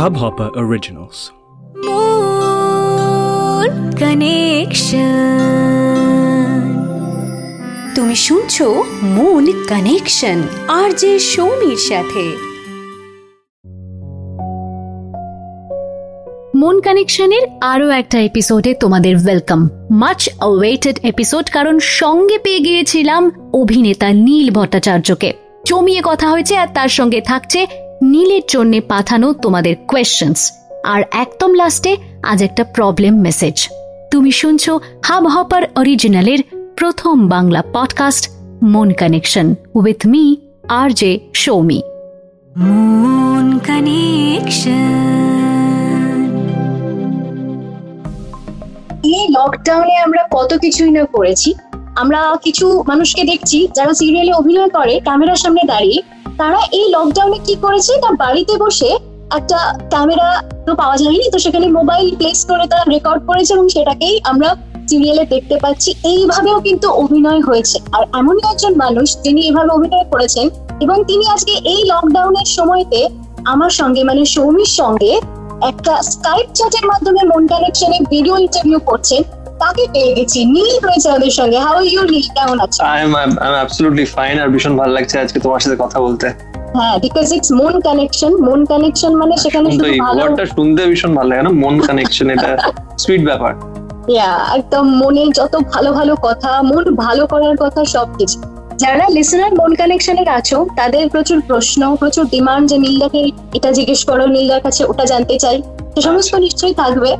Hubhopper Originals. মন connection তুমি শুনছো মন কানেকশন আর যে সৌমির সাথে। মন কানেকশনের আরও একটা এপিসোডে তোমাদের ওয়েলকাম মাচ অওয়েটেড এপিসোড কারণ সঙ্গে পেয়ে গিয়েছিলাম অভিনেতা নীল ভট্টাচার্যকে। জমিয়ে কথা হয়েছে আর তার সঙ্গে থাকছে নীলের জন্যে পাঠানো তোমাদের কোয়েশ্চেন্স আর একদম লাস্টে আজ একটা প্রবলেম মেসেজ তুমি শুনছো হাব হপার অরিজিনালের প্রথম বাংলা পডকাস্ট মন connection with me R J Soumi মন কানেকশন এই লকডাউনে আমরা কত কিছুই না করেছি। আমরা কিছু মানুষকে দেখছি যারা সিরিয়ালে অভিনয় করে ক্যামেরার সামনে দাঁড়িয়ে। তারা এই লকডাউনে কি করেছে? না বাড়িতে বসে একটা ক্যামেরা তো পাওয়া যায়নি, তো সেখানে মোবাইল প্লেস করে তারা রেকর্ড করেছে এবং সেটাকেই আমরা সিরিয়ালে দেখতে পাচ্ছি। এইভাবেও কিন্তু অভিনয় হয়েছে। আর এমনই একজন মানুষ যিনি এভাবে অভিনয় করেছেন এবং তিনি আজকে এই লকডাউনের সময়তে আমার সঙ্গে মানে সৌমির সঙ্গে একটা স্কাইপ চ্যাটের মাধ্যমে মন কানেকশনে ভিডিও ইন্টারভিউ করছেন। তাকে পেয়ে গেছি। নীল রয়েছে আমাদের সঙ্গে। How you Neel? কেমন আছো? I am I am absolutely fine আর ভীষণ ভালো লাগছে আজকে তোমার সাথে কথা বলতে। হ্যাঁ বিকজ ইটস মন কানেকশন মন কানেকশন মানে সেখানে শুধু ভালো ওয়ার্ডটা শুনতে ভীষণ ভালো লাগে না? মন কানেকশন এটা সুইট ব্যাপার। ইয়া একদম মনে যত ভালো ভালো কথা মন ভালো করার কথা সবকিছু যারা লিসনার মন কানেকশনের আছো তাদের প্রচুর প্রশ্ন প্রচুর ডিমান্ড যে নীলদাকে এটা জিজ্ঞেস করো নীলদার কাছে ওটা জানতে চাই। সে সমস্ত নিশ্চয়ই থাকবে।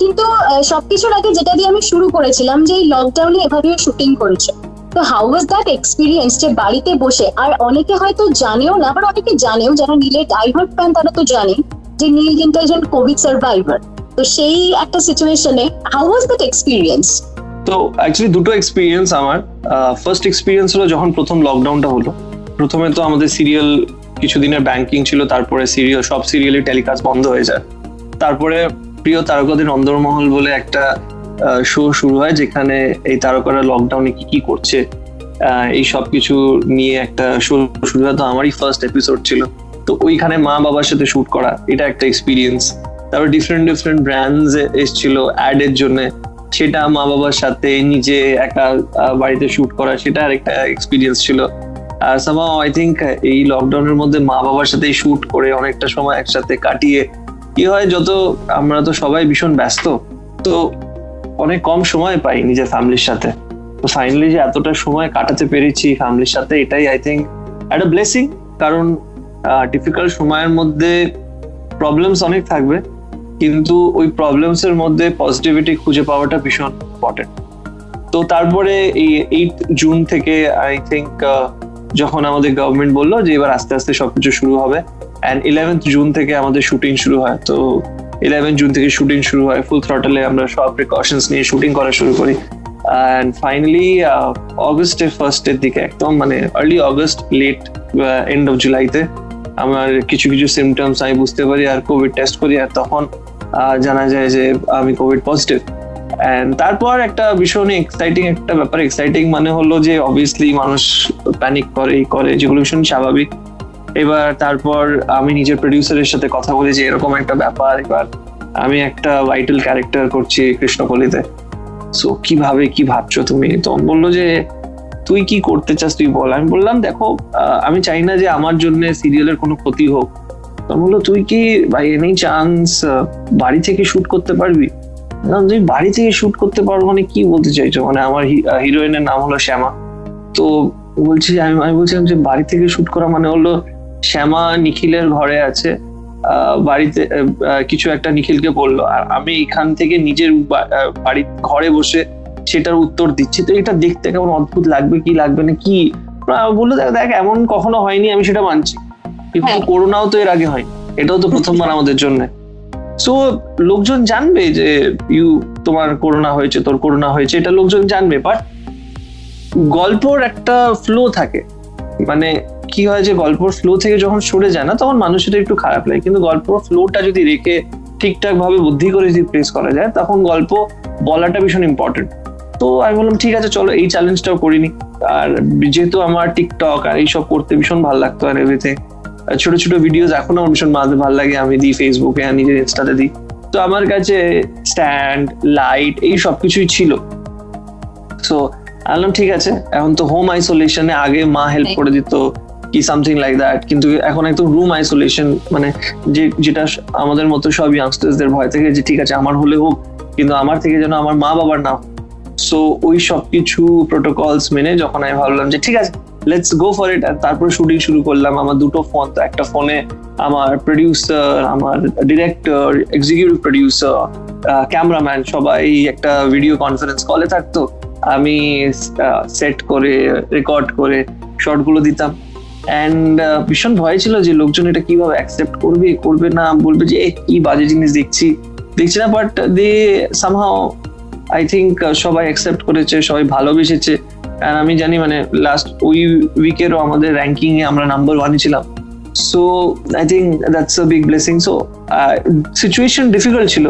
কিন্তু সবকিছুর আগে যেটা দিয়ে আমি শুরু করেছিলাম যে এই লকডাউনে এভাবেও শুটিং করেছে। তো হাউ ওয়াজ দ্যাট এক্সপিরিয়েন্স যে বাড়িতে বসে, আর অনেকে হয়তো জানেও না, আবার অনেকে জানেও, যারা নীলের ডাইভার্ট ফ্যান তারা তো জানে যে নীল কিন্তু একজন কোভিড সার্ভাইভার তো সেই একটা সিচুয়েশনে হাউ ওয়াজ দ্যাট এক্সপিরিয়েন্স তো অ্যাকচুয়ালি দুটো এক্সপিরিয়েন্স আমার। ফার্স্ট এক্সপিরিয়েন্স হলো যখন প্রথম লকডাউনটা হলো। প্রথমে তো আমাদের সিরিয়াল কিছুদিনের ব্যাংকিং ছিল, তারপরে সিরিয়াল সব সিরিয়ালের টেলিকাস্ট বন্ধ হয়ে যায়। তারপরে প্রিয় তারকাদের অন্দরমহল বলে একটা শো শুরু হয় যেখানে এই তারকারা লকডাউনে কি কি করছে এই সব কিছু নিয়ে একটা শো শুরু হয়। তো আমারই ফার্স্ট এপিসোড ছিল। তো ওইখানে মা বাবার সাথে শুট করা এটা একটা এক্সপিরিয়েন্স তারপর ডিফারেন্ট ডিফারেন্ট ব্র্যান্ডস এসেছিল অ্যাড এর জন্য। সেটা মা বাবার সাথে নিজে একা আহ, বাড়িতে শুট করা সেটা একটা এক্সপিরিয়েন্স ছিল। আর সামাও আই থিঙ্ক এই লকডাউনের মধ্যে মা বাবার সাথে শুট করে অনেকটা সময় একসাথে কাটিয়ে কি হয়, যত আমরা তো সবাই ভীষণ ব্যস্ত, তো অনেক কম সময় পাই নিজের ফ্যামিলির সাথে। তো ফাইনালি যে এতটা সময় কাটাতে পেরেছি ফ্যামিলির সাথে, এটাই আই থিঙ্ক একটা ব্লেসিং কারণ ডিফিকাল্ট সময়ের মধ্যে প্রবলেমস অনেক থাকবে, কিন্তু ওই প্রবলেমস এর মধ্যে পজিটিভিটি খুঁজে পাওয়াটা ভীষণ ইম্পর্টেন্ট তো তারপরে এই এইট জুন থেকে আই থিঙ্ক যখন আমাদের গভর্নমেন্ট বলল যে এবার আস্তে আস্তে সবকিছু শুরু হবে অ্যান্ড ইলেভেন্থ জুন থেকে আমাদের শুটিং শুরু হয়। তো ইলেভেন জুন থেকে শুটিং শুরু হয়। ফুল থ্রটলে আমরা সব প্রিকশনস নিয়ে শুটিং করা শুরু করি। অ্যান্ড ফাইনালি অগস্টের ফার্স্টের দিকে একদম মানে early August late end of জুলাইতে আমার কিছু কিছু সিমটমস আমি বুঝতে পারি আর কোভিড টেস্ট করি। আর তখন জানা যায় যে আমি কোভিড পজিটিভ অ্যান্ড তারপর একটা ভীষণ এক্সাইটিং একটা ব্যাপার। এক্সাইটিং মানে হলো যে অবভিয়াসলি মানুষ প্যানিক করে করে, যেগুলো ভীষণ স্বাভাবিক। এবার তারপর আমি নিজের প্রডিউসারের সাথে কথা বলি যে এরকম একটা ব্যাপার, এবার আমি একটা ভাইটাল ক্যারেক্টার করছি কৃষ্ণকলিতে সো কীভাবে কি ভাবছ তুমি? তো বলল যে, তুই কি করতে চাস, তুই বল। আমি বললাম, দেখো আমি চাই না যে আমার জন্য সিরিয়ালের কোনো ক্ষতি হোক। তো বলল, তুই কি বাই এনি চান্স বাড়ি থেকে শুট করতে পারবি? তুই বাড়ি থেকে শুট করতে পারব মানে কি বলতে চাইছো? মানে আমার হিরোইনের নাম হলো শ্যামা। তো বলছি আমি আমি বলছিলাম যে বাড়ি থেকে শুট করা মানে হলো শ্যামা নিখিলের ঘরে আছে আহ, বাড়িতে কিছু একটা নিখিলকে বলল। আর আমি এখান থেকে নিজের বা- আহ, বাড়ি ঘরে বসে সেটার উত্তর দিচ্ছি। তো এটা দেখতে কেমন অদ্ভুত লাগবে কি লাগবে না কি? বলল দেখ দেখ এমন কখনো হয়নি আমি সেটা মানছি। কিন্তু হ্যাঁ। করোনাও তো এর আগে হয় এটাও তো প্রথমবার আমাদের জন্য। সো লোকজন জানবে যে ইউ তোমার করোনা হয়েছে তোর করোনা হয়েছে। এটা লোকজন জানবে বাট গল্পর একটা ফ্লো থাকে। মানে কি হয় যে গল্পর ফ্লো থেকে যখন সরে যায় না তখন মানুষের একটু খারাপ লাগে। কিন্তু গল্পর ফ্লোটা যদি রেখে ঠিকঠাক ভাবে বুদ্ধি করে যদি প্লেস করা যায় তখন গল্প বলাটা ভীষণ ইম্পর্টেন্ট তো আমি বললাম ঠিক আছে চলো এই চ্যালেঞ্জটাও করিনি। আর যেহেতু আমার টিকটক আর এইসব করতে ভীষণ ভালো লাগতো আর এভরিথিং ছোট ছোট ভিডিওস এখন আমার ভীষণ মাঝে ভালো লাগে। আমি দিই ফেসবুকে আর নিজের ইনস্টাতে দিই। তো আমার কাছে স্ট্যান্ড লাইট এই সব কিছুই ছিল। সো আনলাম ঠিক আছে এখন তো হোম আইসোলেশনে আগে মা হেল্প করে দিত কি সামথিং লাইক দ্যাট কিন্তু এখন একদম রুম আইসোলেশন মানে যে, যেটা আমাদের মতো সব ইয়াংস্টার্সদের ভয় থেকে যে, ঠিক আছে, আমার হলে হোক, কিন্তু আমার থেকে যেন আমার মা বাবার না সো ওই সব কিছু প্রোটোকলস মেনে যখন আমি ভাবলাম যে, ঠিক আছে লেটস গো ফর ইট তারপরে শুটিং শুরু করলাম। আমার দুটো ফোন তো একটা ফোনে আমার প্রডিউসার আমার ডিরেক্টর এক্সিকিউটিভ প্রডিউসার ক্যামেরাম্যান সবাই একটা ভিডিও কনফারেন্স কলে থাকতো। আমি সেট করে রেকর্ড করে শর্টগুলো দিতাম। অ্যান্ড ভীষণ ভয় ছিল যে লোকজন এটা কীভাবে অ্যাকসেপ্ট করবে করবে না, বলবে যে কি বাজে জিনিস দেখছি। দেখছি না but they somehow I think সবাই অ্যাকসেপ্ট করেছে, সবাই ভালোবেসেছে। আর আমি জানি মানে লাস্ট ওই উইকেরও আমাদের র্যাঙ্কিং এ আমরা নাম্বার ওয়ানে ছিলাম। So I think that's a big blessing so situation difficult ছিল।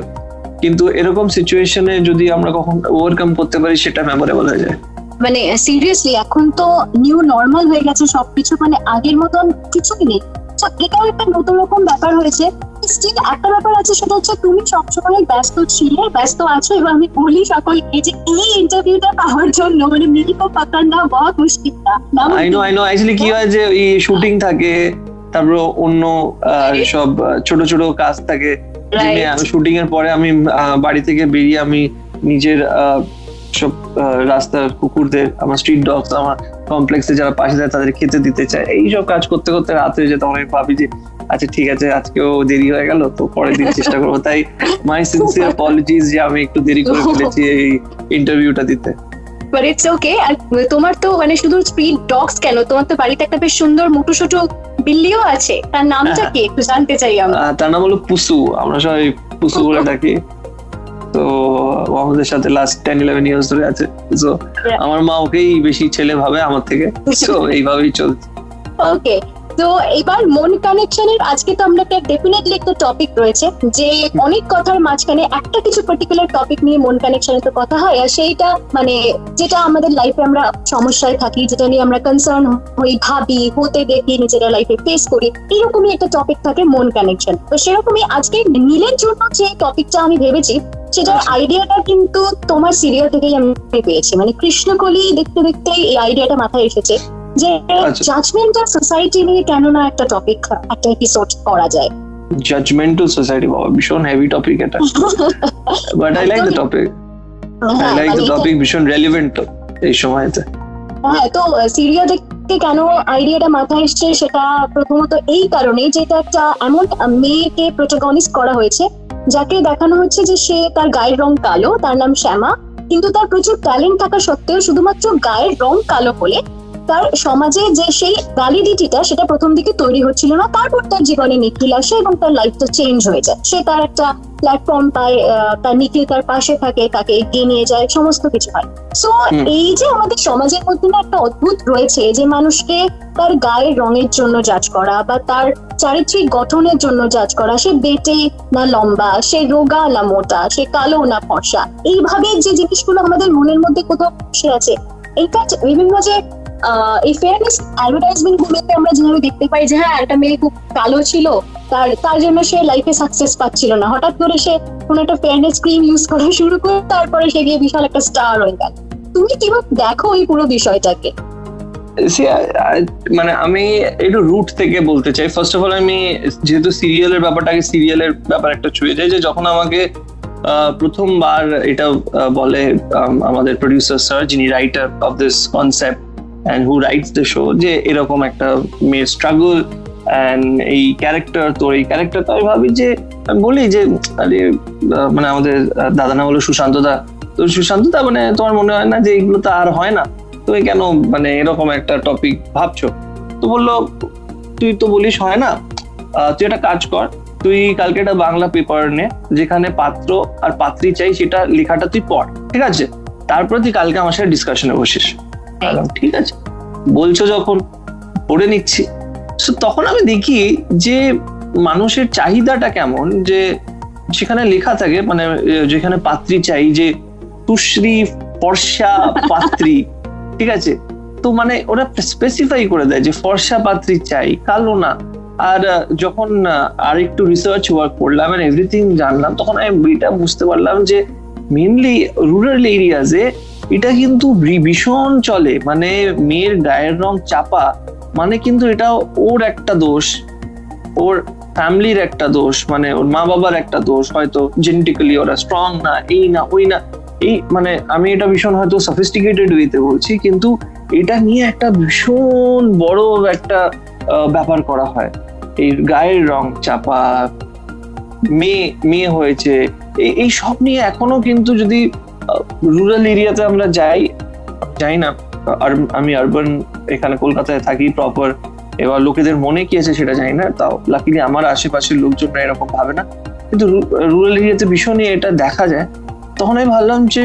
কিন্তু এরকম সিচুয়েশনে যদি আমরা কখন ওভারকাম করতে পারি, সেটা মেমোরেবল হয়ে যায়। মানে সিরিয়াসলি এখন তো নিউ নর্মাল হয়ে গেছে সবকিছু মানে আগের মতন কিছুই নেই। এটাও একটা নতুন রকম ব্যাপার হয়েছে। স্টিল একটা ব্যাপার আছে সেটা হচ্ছে তুমি সবসময় ব্যস্ত ছিলে ব্যস্ত আছো এবং আমি বলি সকলকে যে এই ইন্টারভিউটা পাওয়ার জন্য মানে মিনিমাম পাকানা বহুত মুশকিল না। I know I know actually কি হয় যে এই শুটিং থাকে তারপর অন্য সব ছোট ছোট কাজ থাকে। শুটিং এর পরে আমি বাড়ি থেকে বেরিয়ে আমি নিজের সব রাস্তার কুকুরদের আমার স্ট্রিট ডগস আমার কমপ্লেক্সে যারা পাশে যায় তাদের খেতে দিতে চায়। এইসব কাজ করতে করতে রাত হয়ে যেত। আমি ভাবি যে আচ্ছা ঠিক আছে আজকেও দেরি হয়ে গেল তো পরের দিন চেষ্টা করব। তাই মাই সিনসিয়ার অ্যাপোলজিস যে আমি একটু দেরি করে ফেলেছি এই ইন্টারভিউটা দিতে। বাট ইটস ওকে আর তোমার তো মানে শুধু স্ট্রিট ডগস কেন? তোমার তো বাড়িতে একটা বেশ সুন্দর মোটো ছোটো বিল্লিও আছে। তার নামটা কি? একটু জানতে চাই আমরা। তার নাম হলো পুসু। আমরা সবাই পুসু বলে ডাকি। তো আমাদের সাথে লাস্ট টেন ইলেভেন ইয়ার্স ধরে আছে। তো আমার মা ওকেই বেশি ছেলে ভাবে আমার থেকে। তো এইভাবেই চলছে। ওকে তো এবার মন কানেকশনের আজকে তো আমরা একটা ডেফিনেটলি একটা টপিক রয়েছে যে অনেক কথার মাঝখানে একটা কিছু পার্টিকুলার টপিক নিয়ে মন কানেকশনে তো কথা হয় আর সেইটা মানে যেটা আমাদের লাইফে আমরা সমস্যায় থাকি যেটা নিয়ে আমরা কনসার্ন হই ভাবি হতে দেখি নিজেরা লাইফে ফেস করি এরকমই একটা টপিক থাকে মন কানেকশন তো সেরকমই আজকে নীলের জন্য যে টপিকটা আমি ভেবেছি সেটার আইডিয়াটা কিন্তু তোমার সিরিয়াল থেকেই আমি পেয়েছি। মানে কৃষ্ণকলি দেখতে দেখতে এই আইডিয়াটা মাথায় এসেছে যে জাজমেন্টাল সোসাইটি নিয়ে কেন না একটা টপিক একটা এপিসোড করা যায়। জাজমেন্টাল সোসাইটি বাবা ভীষণ হেভি টপিক এটা। But I like the topic I like the topic ভীষণ রেলিভেন্ট এই সময়তে। হ্যাঁ তো সিরিয়া দেখতে কেন আইডিয়াটা মাথায় এসছে সেটা প্রথমত এই কারণে যেটা একটা এমন মেয়েকে প্রোটাগনিস্ট করা হয়েছে যাকে দেখানো হচ্ছে যে সে তার গায়ের রং কালো, তার নাম শ্যামা। কিন্তু তার প্রচুর ট্যালেন্ট থাকা সত্ত্বেও শুধুমাত্র গায়ের রং কালো বলে তার সমাজে যে সেই ভ্যালিডিটিটা সেটা প্রথম দিকে তৈরি হচ্ছিল না তারপর তার জীবনে নিখিল আসে এবং তার লাইফটা চেঞ্জ হয়ে যায়। সে তার একটা প্ল্যাটফর্ম পায় তার নিখিল তার পাশে থাকে তাকে এগিয়ে নিয়ে যায় সমস্ত কিছু হয়। সো এই যে আমাদের সমাজের মধ্যে না একটা অদ্ভুত রয়েছে যে মানুষকে তার গায়ের রঙের জন্য জাজ করা বা তার চারিত্রিক গঠনের জন্য জাজ করা সে বেটে না লম্বা সে রোগা না মোটা সে কালো না ফর্সা এইভাবে যে জিনিসগুলো আমাদের মনের মধ্যে কোথাও বসে আছে ইনফ্যাক্ট বিভিন্ন যে এই ফেয়ারনেস অ্যাডভার্টাইজমেন্ট গুলোতে আমরা যেভাবে দেখতে পাই যে হ্যাঁ একটা মেয়ে খুব কালো ছিল, তার তার জন্য সে লাইফে সাকসেস পাচ্ছিল না। হঠাৎ করে সে কোনো একটা ফেয়ারনেস ক্রিম ইউজ করা শুরু করে, তারপরে সে গিয়ে বিশাল একটা স্টার হয়ে গেল। তুমি কীভাবে দেখো এই পুরো বিষয়টাকে? মানে আমি একটু রুট থেকে বলতে চাই। ফার্স্ট অফ অল আমি যেহেতু সিরিয়ালের ব্যাপারটাকে সিরিয়ালের ব্যাপার একটা ছুঁয়ে যায় যে যখন আমাকে প্রথমবার এটা বলে আমাদের প্রডিউসার স্যার যিনি writer of this concept and who writes the show যে এরকম একটা মেয়ের স্ট্রাগল অ্যান্ড এই ক্যারেক্টার তোর এই ক্যারেক্টার তো আমি ভাবি যে, আমি বলি যে, আরে মানে আমাদের দাদা না হলো সুশান্ত দা, তো সুশান্ত দা মানে তোমার মনে হয় না যে এগুলো তো আর হয় না? তুমি কেন মানে এরকম একটা টপিক ভাবছ? তো বলল, তুই তো বলিস হয় না তুই একটা কাজ কর, তুই কালকে একটা বাংলা পেপার নে, যেখানে পাত্র আর পাত্রী চাই, সেটা লেখাটা তুই পড়, ঠিক আছে? তারপরে তুই কালকে আমার সাথে ডিসকাশনে বসিস। ঠিক আছে? বলছো যখন পড়ে নিচ্ছি। তখন আমি দেখি যে মানুষের চাহিদাটা কেমন যে সেখানে লেখা থাকে মানে যেখানে পাত্রী চাই যে তুশ্রী ফর্সা পাত্রী ঠিক আছে? তো মানে ওরা স্পেসিফাই করে দেয় যে ফর্সা পাত্রী চাই কালো না। আর যখন আর একটু রিসার্চ ওয়ার্ক করলাম এভরিথিং জানলাম তখন আমি এটা বুঝতে পারলাম যে মেনলি রুরাল এরিয়াজে এটা কিন্তু ভীষণ চলে। মানে মেয়ের গায়ের রং চাপা মানে কিন্তু এটা ওর একটা দোষ, ওর ফ্যামিলির একটা দোষ মানে ওর মা বাবার একটা দোষ, হয়তো জেনেটিক্যালি ওরা স্ট্রং না, এই না, ওই না। এই মানে আমি এটা ভীষণ হয়তো সফিস্টিকেটেড ওয়েতে বলছি, কিন্তু এটা নিয়ে একটা ভীষণ বড় একটা ব্যাপার করা হয়। এই গায়ের রং চাপা, মেয়ে মেয়ে হয়েছে এই সব নিয়ে এখনও কিন্তু যদি রুরাল এরিয়াতে আমরা যাই। যাই না। আমি আরবান এখানে কলকাতায় থাকি প্রপার এবার লোকেদের মনে কি আছে সেটা জানি না তাও লাকিলি আমার আশেপাশের লোকজনরা এরকম ভাবে না। কিন্তু রুরাল এরিয়াতে ভীষণই এটা দেখা যায়। তখন আমি ভাবলাম যে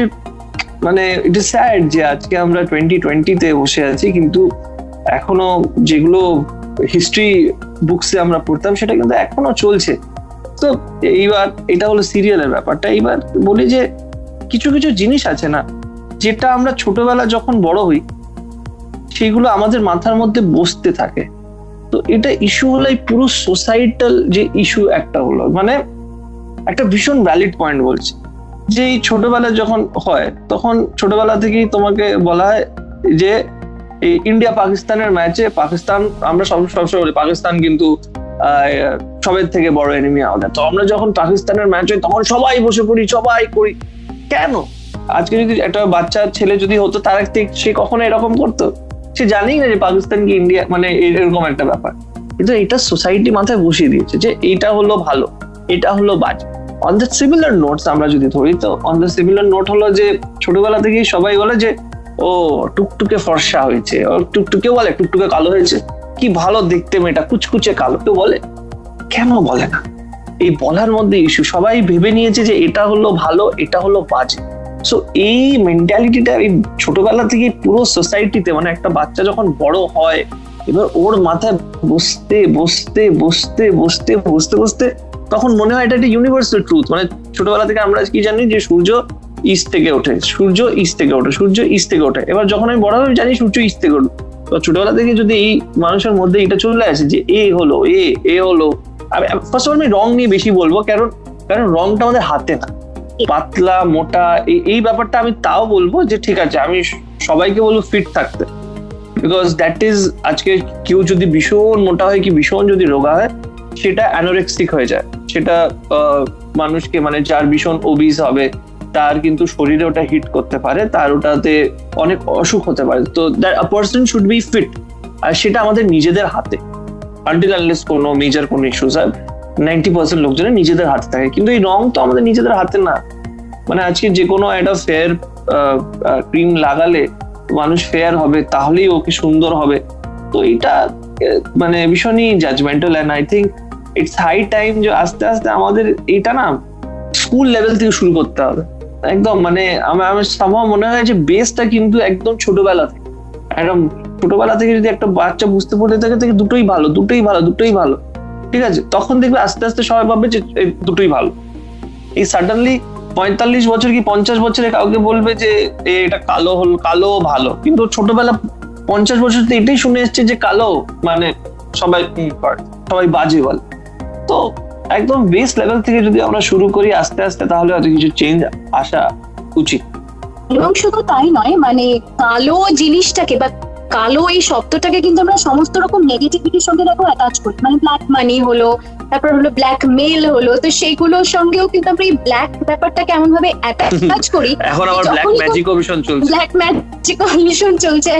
মানে ইট ইস স্যাড যে আজকে আমরা টোয়েন্টি টোয়েন্টিতে বসে আছি কিন্তু এখনও যেগুলো হিস্ট্রি বুকসে আমরা পড়তাম সেটা কিন্তু এখনও চলছে। তো এইবার এটা হলো সিরিয়ালের ব্যাপারটা। এইবার বলি যে কিছু কিছু জিনিস আছে না, যেটা আমরা ছোটবেলা যখন বড় হই, সেগুলো আমাদের মাথার মধ্যে বসতে থাকে। তো এটা ইস্যু হলো এই পুরো সোসাইটাল যে ইস্যু একটা হলো মানে একটা ভীষণ ভ্যালিড পয়েন্ট বলছি। যে এই ছোটবেলা যখন হয়, তখন ছোটবেলা থেকেই তোমাকে বলা হয় যে ইন্ডিয়া পাকিস্তানের ম্যাচে পাকিস্তান, আমরা সব সবসময় বলি পাকিস্তান কিন্তু সবের থেকে বড় এনিমি আমাদের। তো আমরা যখন পাকিস্তানের ম্যাচ হয়, তখন সবাই বসে পড়ি, সবাই করি। কেন? আজকে যদি একটা বাচ্চা ছেলে যদি হতো, তার সে কখনো এরকম করতো? সে জানেই না যে পাকিস্তান কি ইন্ডিয়া মানে এরকম একটা ব্যাপার। কিন্তু এটা সোসাইটি মাথায় বসিয়ে দিয়েছে যে এটা হলো ভালো, এটা হলো বাজে। অন দ্য সিমিলার নোটস আমরা যদি ধরি, তো অন দ্য সিমিলার নোট হলো যে ছোটবেলা থেকেই সবাই বলে যে, ও, টুকটুকে ফর্সা হয়েছে, ও টুকটুকে বলে, টুকটুকে কালো হয়েছে। কি ভালো দেখতে মেয়েটা, কুচকুচে কালো, কেউ বলে? কেন বলে না? এই বলার মধ্যে ইস্যু সবাই ভেবে নিয়েছে যে এটা হলো ভালো, এটা হলো বাজে। সো এই মেন্টালিটিটা এই ছোটবেলা থেকে পুরো সোসাইটিতে মানে একটা বাচ্চা যখন বড় হয়, এবার ওর মাথায় বসতে বসতে বসতে বসতে বসতে বসতে তখন মনে হয় এটা একটা ইউনিভার্সাল ট্রুথ মানে ছোটবেলা থেকে আমরা কি জানি যে সূর্য ইস্ট থেকে ওঠে, সূর্য ইস্ট থেকে ওঠে, সূর্য ইস্ট থেকে ওঠে। এবার যখন আমি বড় হয়ে জানি সূর্য ইস্ট থেকে ওঠে ছোটবেলা থেকে যদি এই মানুষের মধ্যে এটা চলে আসে যে এ হলো, এ এ হলো ফার্স্ট অফ অল আমি রং নিয়ে বেশি বলব কারণ কারণ রংটা আমাদের হাতে না। পাতলা মোটা এই ব্যাপারটা আমি তাও বলব যে ঠিক আছে আমি সবাইকে বলব ফিট থাকতে। বিকজ দ্যাট ইজ আজকে কেউ যদি ভীষণ মোটা হয় কি ভীষণ যদি রোগা হয় সেটা অ্যানোরেক্সিক হয়ে যায়। সেটা মানুষকে মানে যার ভীষণ ওবিস হবে তার কিন্তু শরীরে ওটা হিট করতে পারে তার ওটাতে অনেক অসুখ হতে পারে। তো that person should be fit আর সেটা আমাদের নিজেদের হাতে। আনটিল কোনো মেজর কোনো ইস্যুস হয় নাইনটি পার্সেন্ট লোকজনের নিজেদের হাতে থাকে। কিন্তু এই রং তো আমাদের নিজেদের হাতে না। মানে আজকে যে কোনো একটা ফেয়ার ক্রিম লাগালে মানুষ ফেয়ার হবে, তাহলেই ওকে সুন্দর হবে। তো এটা মানে ভীষণই judgmental and I think it's high time যে আস্তে আস্তে আমাদের এটা না স্কুল লেভেল থেকে শুরু করতে হবে। একদম মানে আমার আমার সম্ভব মনে হয় যে বেসটা কিন্তু একদম ছোটবেলা থেকে। একদম ছোটবেলা থেকে যদি একটা বাচ্চা বুঝতে পড়তে থাকে থেকে দুটোই ভালো দুটোই ভালো দুটোই ভালো। ঠিক আছে? তখন দেখবে আস্তে আস্তে সবাই ভাববে যে দুটোই ভালো। এই সাডেনলি পঁয়তাল্লিশ বছর কি পঞ্চাশ বছরে কাউকে বলবে যে এটা কালো হল, কালো ভালো। কিন্তু ছোটবেলা পঞ্চাশ বছর তো এটাই শুনে এসছে যে, কালো মানে সবাই সবাই বাজে বলে। তো একদম বেস লেভেল থেকে যদি আমরা শুরু করি আস্তে আস্তে, তাহলে হয়তো কিছু চেঞ্জ আসা উচিত। এবং শুধু তাই নয় মানে কালো জিনিসটাকে বা কালো এই শব্দটাকে কিন্তু আমরা সমস্ত রকম নেগেটিভিটির সঙ্গে দেখো অ্যাটাচ করি। মানে ব্ল্যাক মানি হলো তারপর হলো ব্ল্যাক মেল হলো তো সেইগুলোর সঙ্গেও কিন্তু আমরা এই ব্ল্যাক ব্যাপারটাকে এমন ভাবে অ্যাটাচ করি এখন আবার ব্ল্যাক ম্যাজিক ভীষণ চলছে। ব্ল্যাক ম্যাজিক ভীষণ চলছে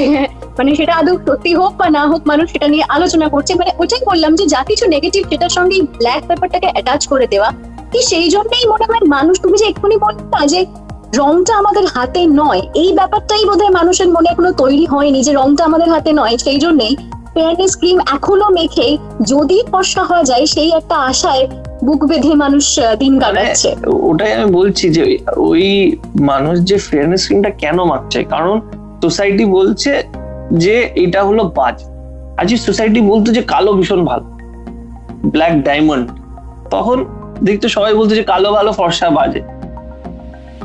মানে সেটা আদৌ সত্যি হোক বা না হোক মানুষ সেটা নিয়ে আলোচনা করছে। মানে ওটাই বললাম যে যা কিছু নেগেটিভ সেটার সঙ্গে ব্ল্যাক ব্যাপারটাকে অ্যাটাচ করে দেওয়া কি সেই জন্যই মনে হয় মানুষ তুমি যে এক্ষুনি বললে না যে রংটা আমাদের হাতে নয়। এই ব্যাপারটাই বোধহয় মানুষের মনে এখনও তৈরি হয়নি যে রংটা আমাদের হাতে নয়। সেই জন্যই ফেয়ারনেস ক্রিম এখনও মেখে যদি ফর্সা হয়ে যায় সেই একটা আশায় বুক বেঁধে মানুষ দিন মানে কাটাচ্ছে। ওটাই আমি বলছি যে ওই মানুষ যে ফেয়ারনেস ক্রিমটা কেন মাখছে? কারণ সোসাইটি বলছে যে এটা হলো বাজ। আজ সোসাইটি বলতো যে কালো ভীষণ ভালো ব্ল্যাক ডায়মন্ড তখন দেখতে সবাই বলতো যে কালো ভালো ফর্সা বাজে।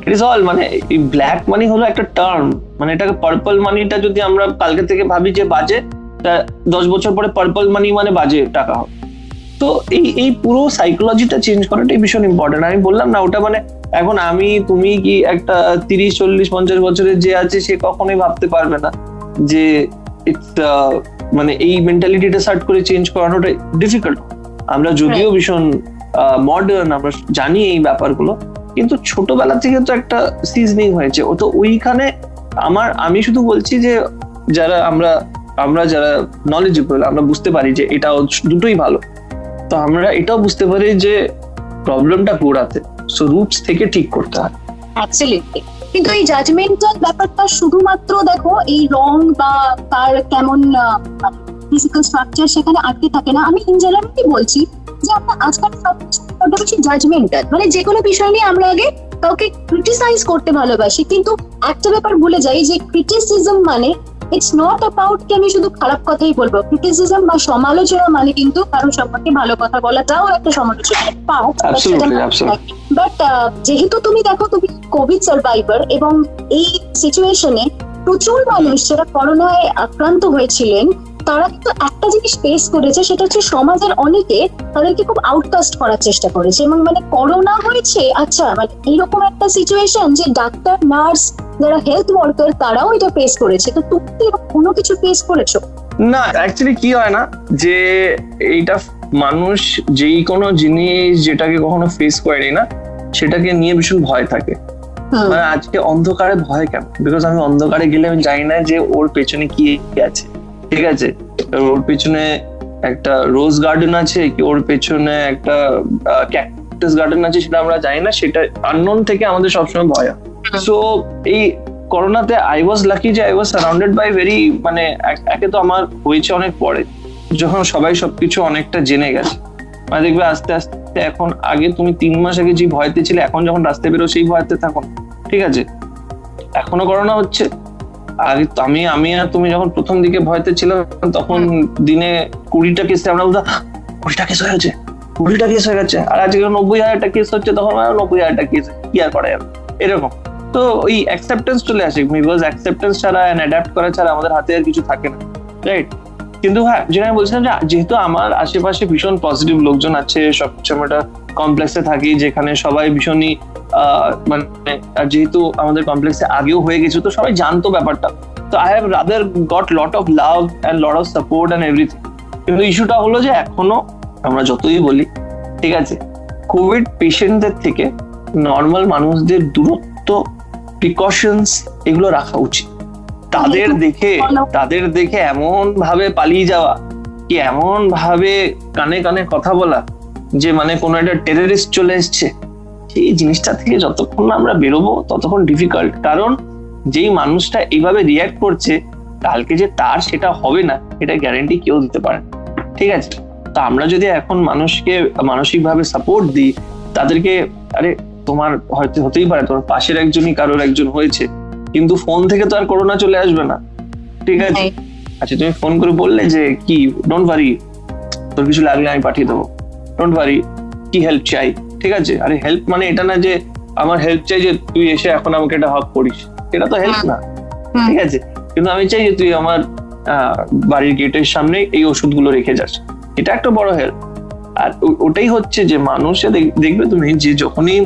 ইট ইজ অল মানে এই ব্ল্যাক মানি হলো একটা টার্ম মানে এটাকে পার্পল মানিটা যদি আমরা কালকে থেকে ভাবি যে বাজে দশ বছর পরে পার্পল মানি মানে বাজে টাকা হবে। তো এই এই পুরো সাইকোলজিটা চেঞ্জ করাটাই ভীষণ ইম্পর্টেন্ট আমি বললাম না ওটা মানে এখন আমি তুমি কি একটা তিরিশ চল্লিশ পঞ্চাশ বছরের যে আছে সে কখনোই ভাবতে পারবে না যে ইটস মানে এই মেন্টালিটিটা স্টার্ট করে চেঞ্জ করানোটা ডিফিকাল্ট আমরা যদিও ভীষণ মডার্ন আমরা জানি এই ব্যাপারগুলো কিন্তু ছোটবেলা থেকে তো একটা সিজনিং হয়েছে। ও তো ওইখানে আমার, আমি শুধু বলছি যে যারা আমরা আমরা যারা নলেজেবল আমরা বুঝতে পারি যে এটা দুটোই ভালো। তো আমরা এটাও বুঝতে পারি যে প্রবলেমটা গোড়াতে সো রুটস থেকে ঠিক করতে হয়। অ্যাবসলিউটলি কিন্তু এই জাজমেন্টাল ব্যাপারটা শুধুমাত্র দেখো, এই রং বা তার কেমন ফিজিক্যাল স্ট্রাকচার সেখানে আটকে থাকে না। আমি ইন জেনারেলি বলছি যে আমরা আজকাল সবকিছু বড্ড বেশি জাজমেন্টাল মানে যে কোনো বিষয় নিয়ে আমরা আগে কাউকে ক্রিটিসাইজ করতে ভালোবাসি কিন্তু একটা ব্যাপার ভুলে যাই যে ক্রিটিসিজম মানে ইটস নট অ্যাবাউট কি আমি শুধু খারাপ কথাই বলব। ক্রিটিসিজম বা সমালোচনা মানে কিন্তু কারও সম্পর্কে ভালো কথা বলাটাও একটা সমালোচনার পার্ট বাট যেহেতু তুমি দেখো তুমি কোভিড সার্ভাইভার এবং এই সিচুয়েশনে প্রচুর মানুষ যারা করোনায় আক্রান্ত হয়েছিলেন তারা কিন্তু একটা জিনিস ফেস করেছে সেটা হচ্ছে সমাজের অনেকে তাদেরকে খুব আউটকাস্ট করার চেষ্টা করেছে এবং মানে করোনা হয়েছে আচ্ছা মানে এইরকম একটা সিচুয়েশন যে ডাক্তার নার্স যারা হেলথ ওয়ার্কার তারাও এটা ফেস করেছে। তো তুমি কি কোনো কিছু ফেস করেছ? না অ্যাকচুয়ালি কি হয় না যে এইটা মানুষ যেই কোনো জিনিস যেটাকে কখনো ফেস করেনি না সেটাকে নিয়ে ভীষণ ভয় থাকে। মানে আজকে অন্ধকারে ভয় কেন? বিকজ আমি অন্ধকারে গেলে আমি জানি না যে ওর পেছনে কি আছে। ঠিক আছে? ওর পেছনে একটা রোজ গার্ডেন আছে কি? ওর পেছনে একটা ক্যাকটাস গার্ডেন আছে সেটা আমরা জানি না। সেটা আননোন থেকে আমাদের সবসময় ভয় সো এই করোনাতে আই ওয়াজ লাকি যে I was surrounded by very মানে একে তো আমার হয়েছে অনেক পরে। যখন সবাই সবকিছু অনেকটা জেনে গেছে। মানে দেখবে আস্তে আস্তে এখন আগে তুমি তিন মাস আগে যে ভয়তে ছিলে এখন যখন রাস্তায় বেরো সেই ভয়তে থাকো ঠিক আছে? এখনও করোনা হচ্ছে। আগে আমি আমি আর তুমি যখন প্রথম দিকে ভয়তে ছিলাম তখন দিনে কুড়িটা কেসে আমরা বলতাম কুড়িটা কেস হয়ে গেছে কুড়িটা কেস হয়ে গেছে। আর আজকে নব্বই হাজারটা কেস হচ্ছে তখন নব্বই হাজারটা কেস কি আর করা যাবে? এরকম। তো ওই অ্যাকসেপ্টেন্স চলে আসে বিকজ অ্যাকসেপ্টেন্স ছাড়া অ্যান্ড অ্যাডাপ্ট করা ছাড়া আমাদের হাতে আর কিছু থাকে না রাইট কিন্তু হ্যাঁ যেটা আমি বলছিলাম যে যেহেতু আমার আশেপাশে ভীষণ পজিটিভ লোকজন আছে সবকিছু আমরা একটা কমপ্লেক্সে থাকি, যেখানে সবাই ভীষণই মানে যেহেতু আমাদের কমপ্লেক্সে আগেও হয়ে গেছে তো সবাই জানতো ব্যাপারটা। তো I have rather got lot of love and lot of support and everything কিন্তু ইস্যুটা হলো যে এখনও আমরা যতই বলি, ঠিক আছে কোভিড পেশেন্টদের থেকে নর্মাল মানুষদের দূরত্ব প্রিকশনস এগুলো রাখা উচিত। তাদের দেখে তাদের দেখে এমন ভাবে পালিয়ে যাওয়া, কি এমন ভাবে কানে কানে কথা বলা যে মানে কোনো একটা টেররিস্ট চলে এসছে সেই জিনিসটা থেকে যতক্ষণ না আমরা বেরোবো ততক্ষণ ডিফিকাল্ট কারণ যেই মানুষটা এইভাবে রিয়াক্ট করছে কালকে যে তার সেটা হবে না এটা গ্যারেন্টি কেউ দিতে পারে ঠিক আছে? তো আমরা যদি এখন মানুষকে মানসিকভাবে সাপোর্ট দিই তাদেরকে আরে তোমার হয়তো হতেই পারে তোমার পাশের একজনই কারোর একজন হয়েছে কিন্তু ফোন থেকে তো আর করোনা চলে আসবে না। ঠিক আছে? আচ্ছা তুমি ফোন করে বললে যে কি? ডোন্ট ওয়ারি তোর কিছু লাগলে আমি পাঠিয়ে দেবো। ডোন্ট ওয়ারি কি হেল্প চাই? ঠিক আছে? আরে হেল্প মানে এটা না যে আমার হেল্প চাই যে তুই এসে এখন আমাকে এটা হক করিস। এটা তো হেল্প না। ঠিক আছে? কিন্তু আমি চাই যে তুই আমার বাড়ির গেটের সামনে এই ওষুধগুলো রেখে যাস। এটা একটা বড় হেল্প আর ওটাই হচ্ছে যে মানুষে দেখবে তুমি যে যখনই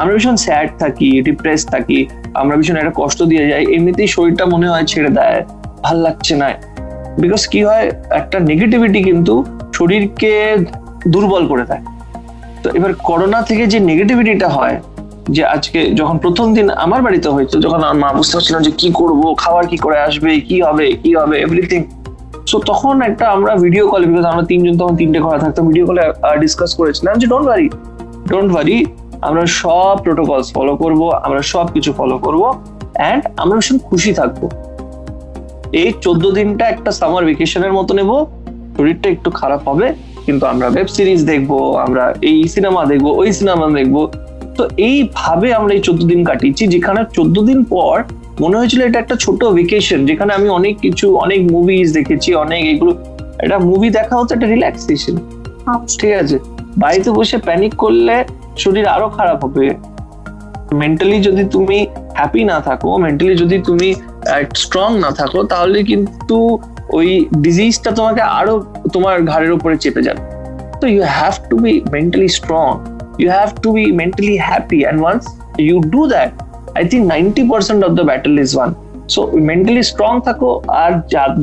আমরা ভীষণ স্যাড থাকি ডিপ্রেস থাকি আমরা ভীষণ একটা কষ্ট দিয়ে যাই এমনিতেই শরীরটা মনে হয় ছেড়ে দেয়। ভালো লাগছে না। বিকজ কি হয় একটা নেগেটিভিটি কিন্তু শরীরকে দুর্বল করে দেয়। তো এবার করোনা থেকে যে নেগেটিভিটিটা হয়, যে আজকে যখন প্রথম দিন আমার বাড়িতে হয়েছে যখন আমার মা বুঝতে পারছিলাম যে কি করব, খাবার কি করে আসবে, কি হবে কি হবে এভরিথিং সো তখন একটা আমরা ভিডিও কলে বিকজ আমরা তিনজন তখন তিনটে ঘরে থাকতাম ভিডিও কলে ডিসকাস করেছিলাম যে ডোন্ট ওয়ারি ডোন্ট ওয়ারি আমরা সব প্রোটোকলস ফলো করব, আমরা সব কিছু ফলো করব অ্যান্ড আমরা ভীষণ খুশি থাকব। এই চোদ্দ দিনটা একটা সামার ভেকেশনের মতো নেব, শরীরটা একটু খারাপ হবে কিন্তু আমরা ওয়েব সিরিজ দেখব আমরা এই সিনেমা দেখব ওই সিনেমা দেখব। তো এইভাবে আমরা এই চোদ্দ দিন কাটিয়েছি যেখানে চোদ্দ দিন পর মনে হয়েছিল এটা একটা ছোট ভেকেশন যেখানে আমি অনেক কিছু অনেক মুভিজ দেখেছি অনেক এগুলো এটা মুভি দেখা হতো একটা রিল্যাক্সেশন ঠিক আছে? বাড়িতে বসে প্যানিক করলে শরীর আরও খারাপ হবে। মেন্টালি যদি তুমি হ্যাপি না থাকো মেন্টালি যদি তুমি স্ট্রং না থাকো তাহলে কিন্তু ওই ডিজিজটা তোমাকে আরও তোমার ঘাড়ের উপরে চেপে যাবে So you have to be mentally strong. You have to be mentally happy. And once you do that, I think 90% of the battle is won. So mentally strong থাকো আর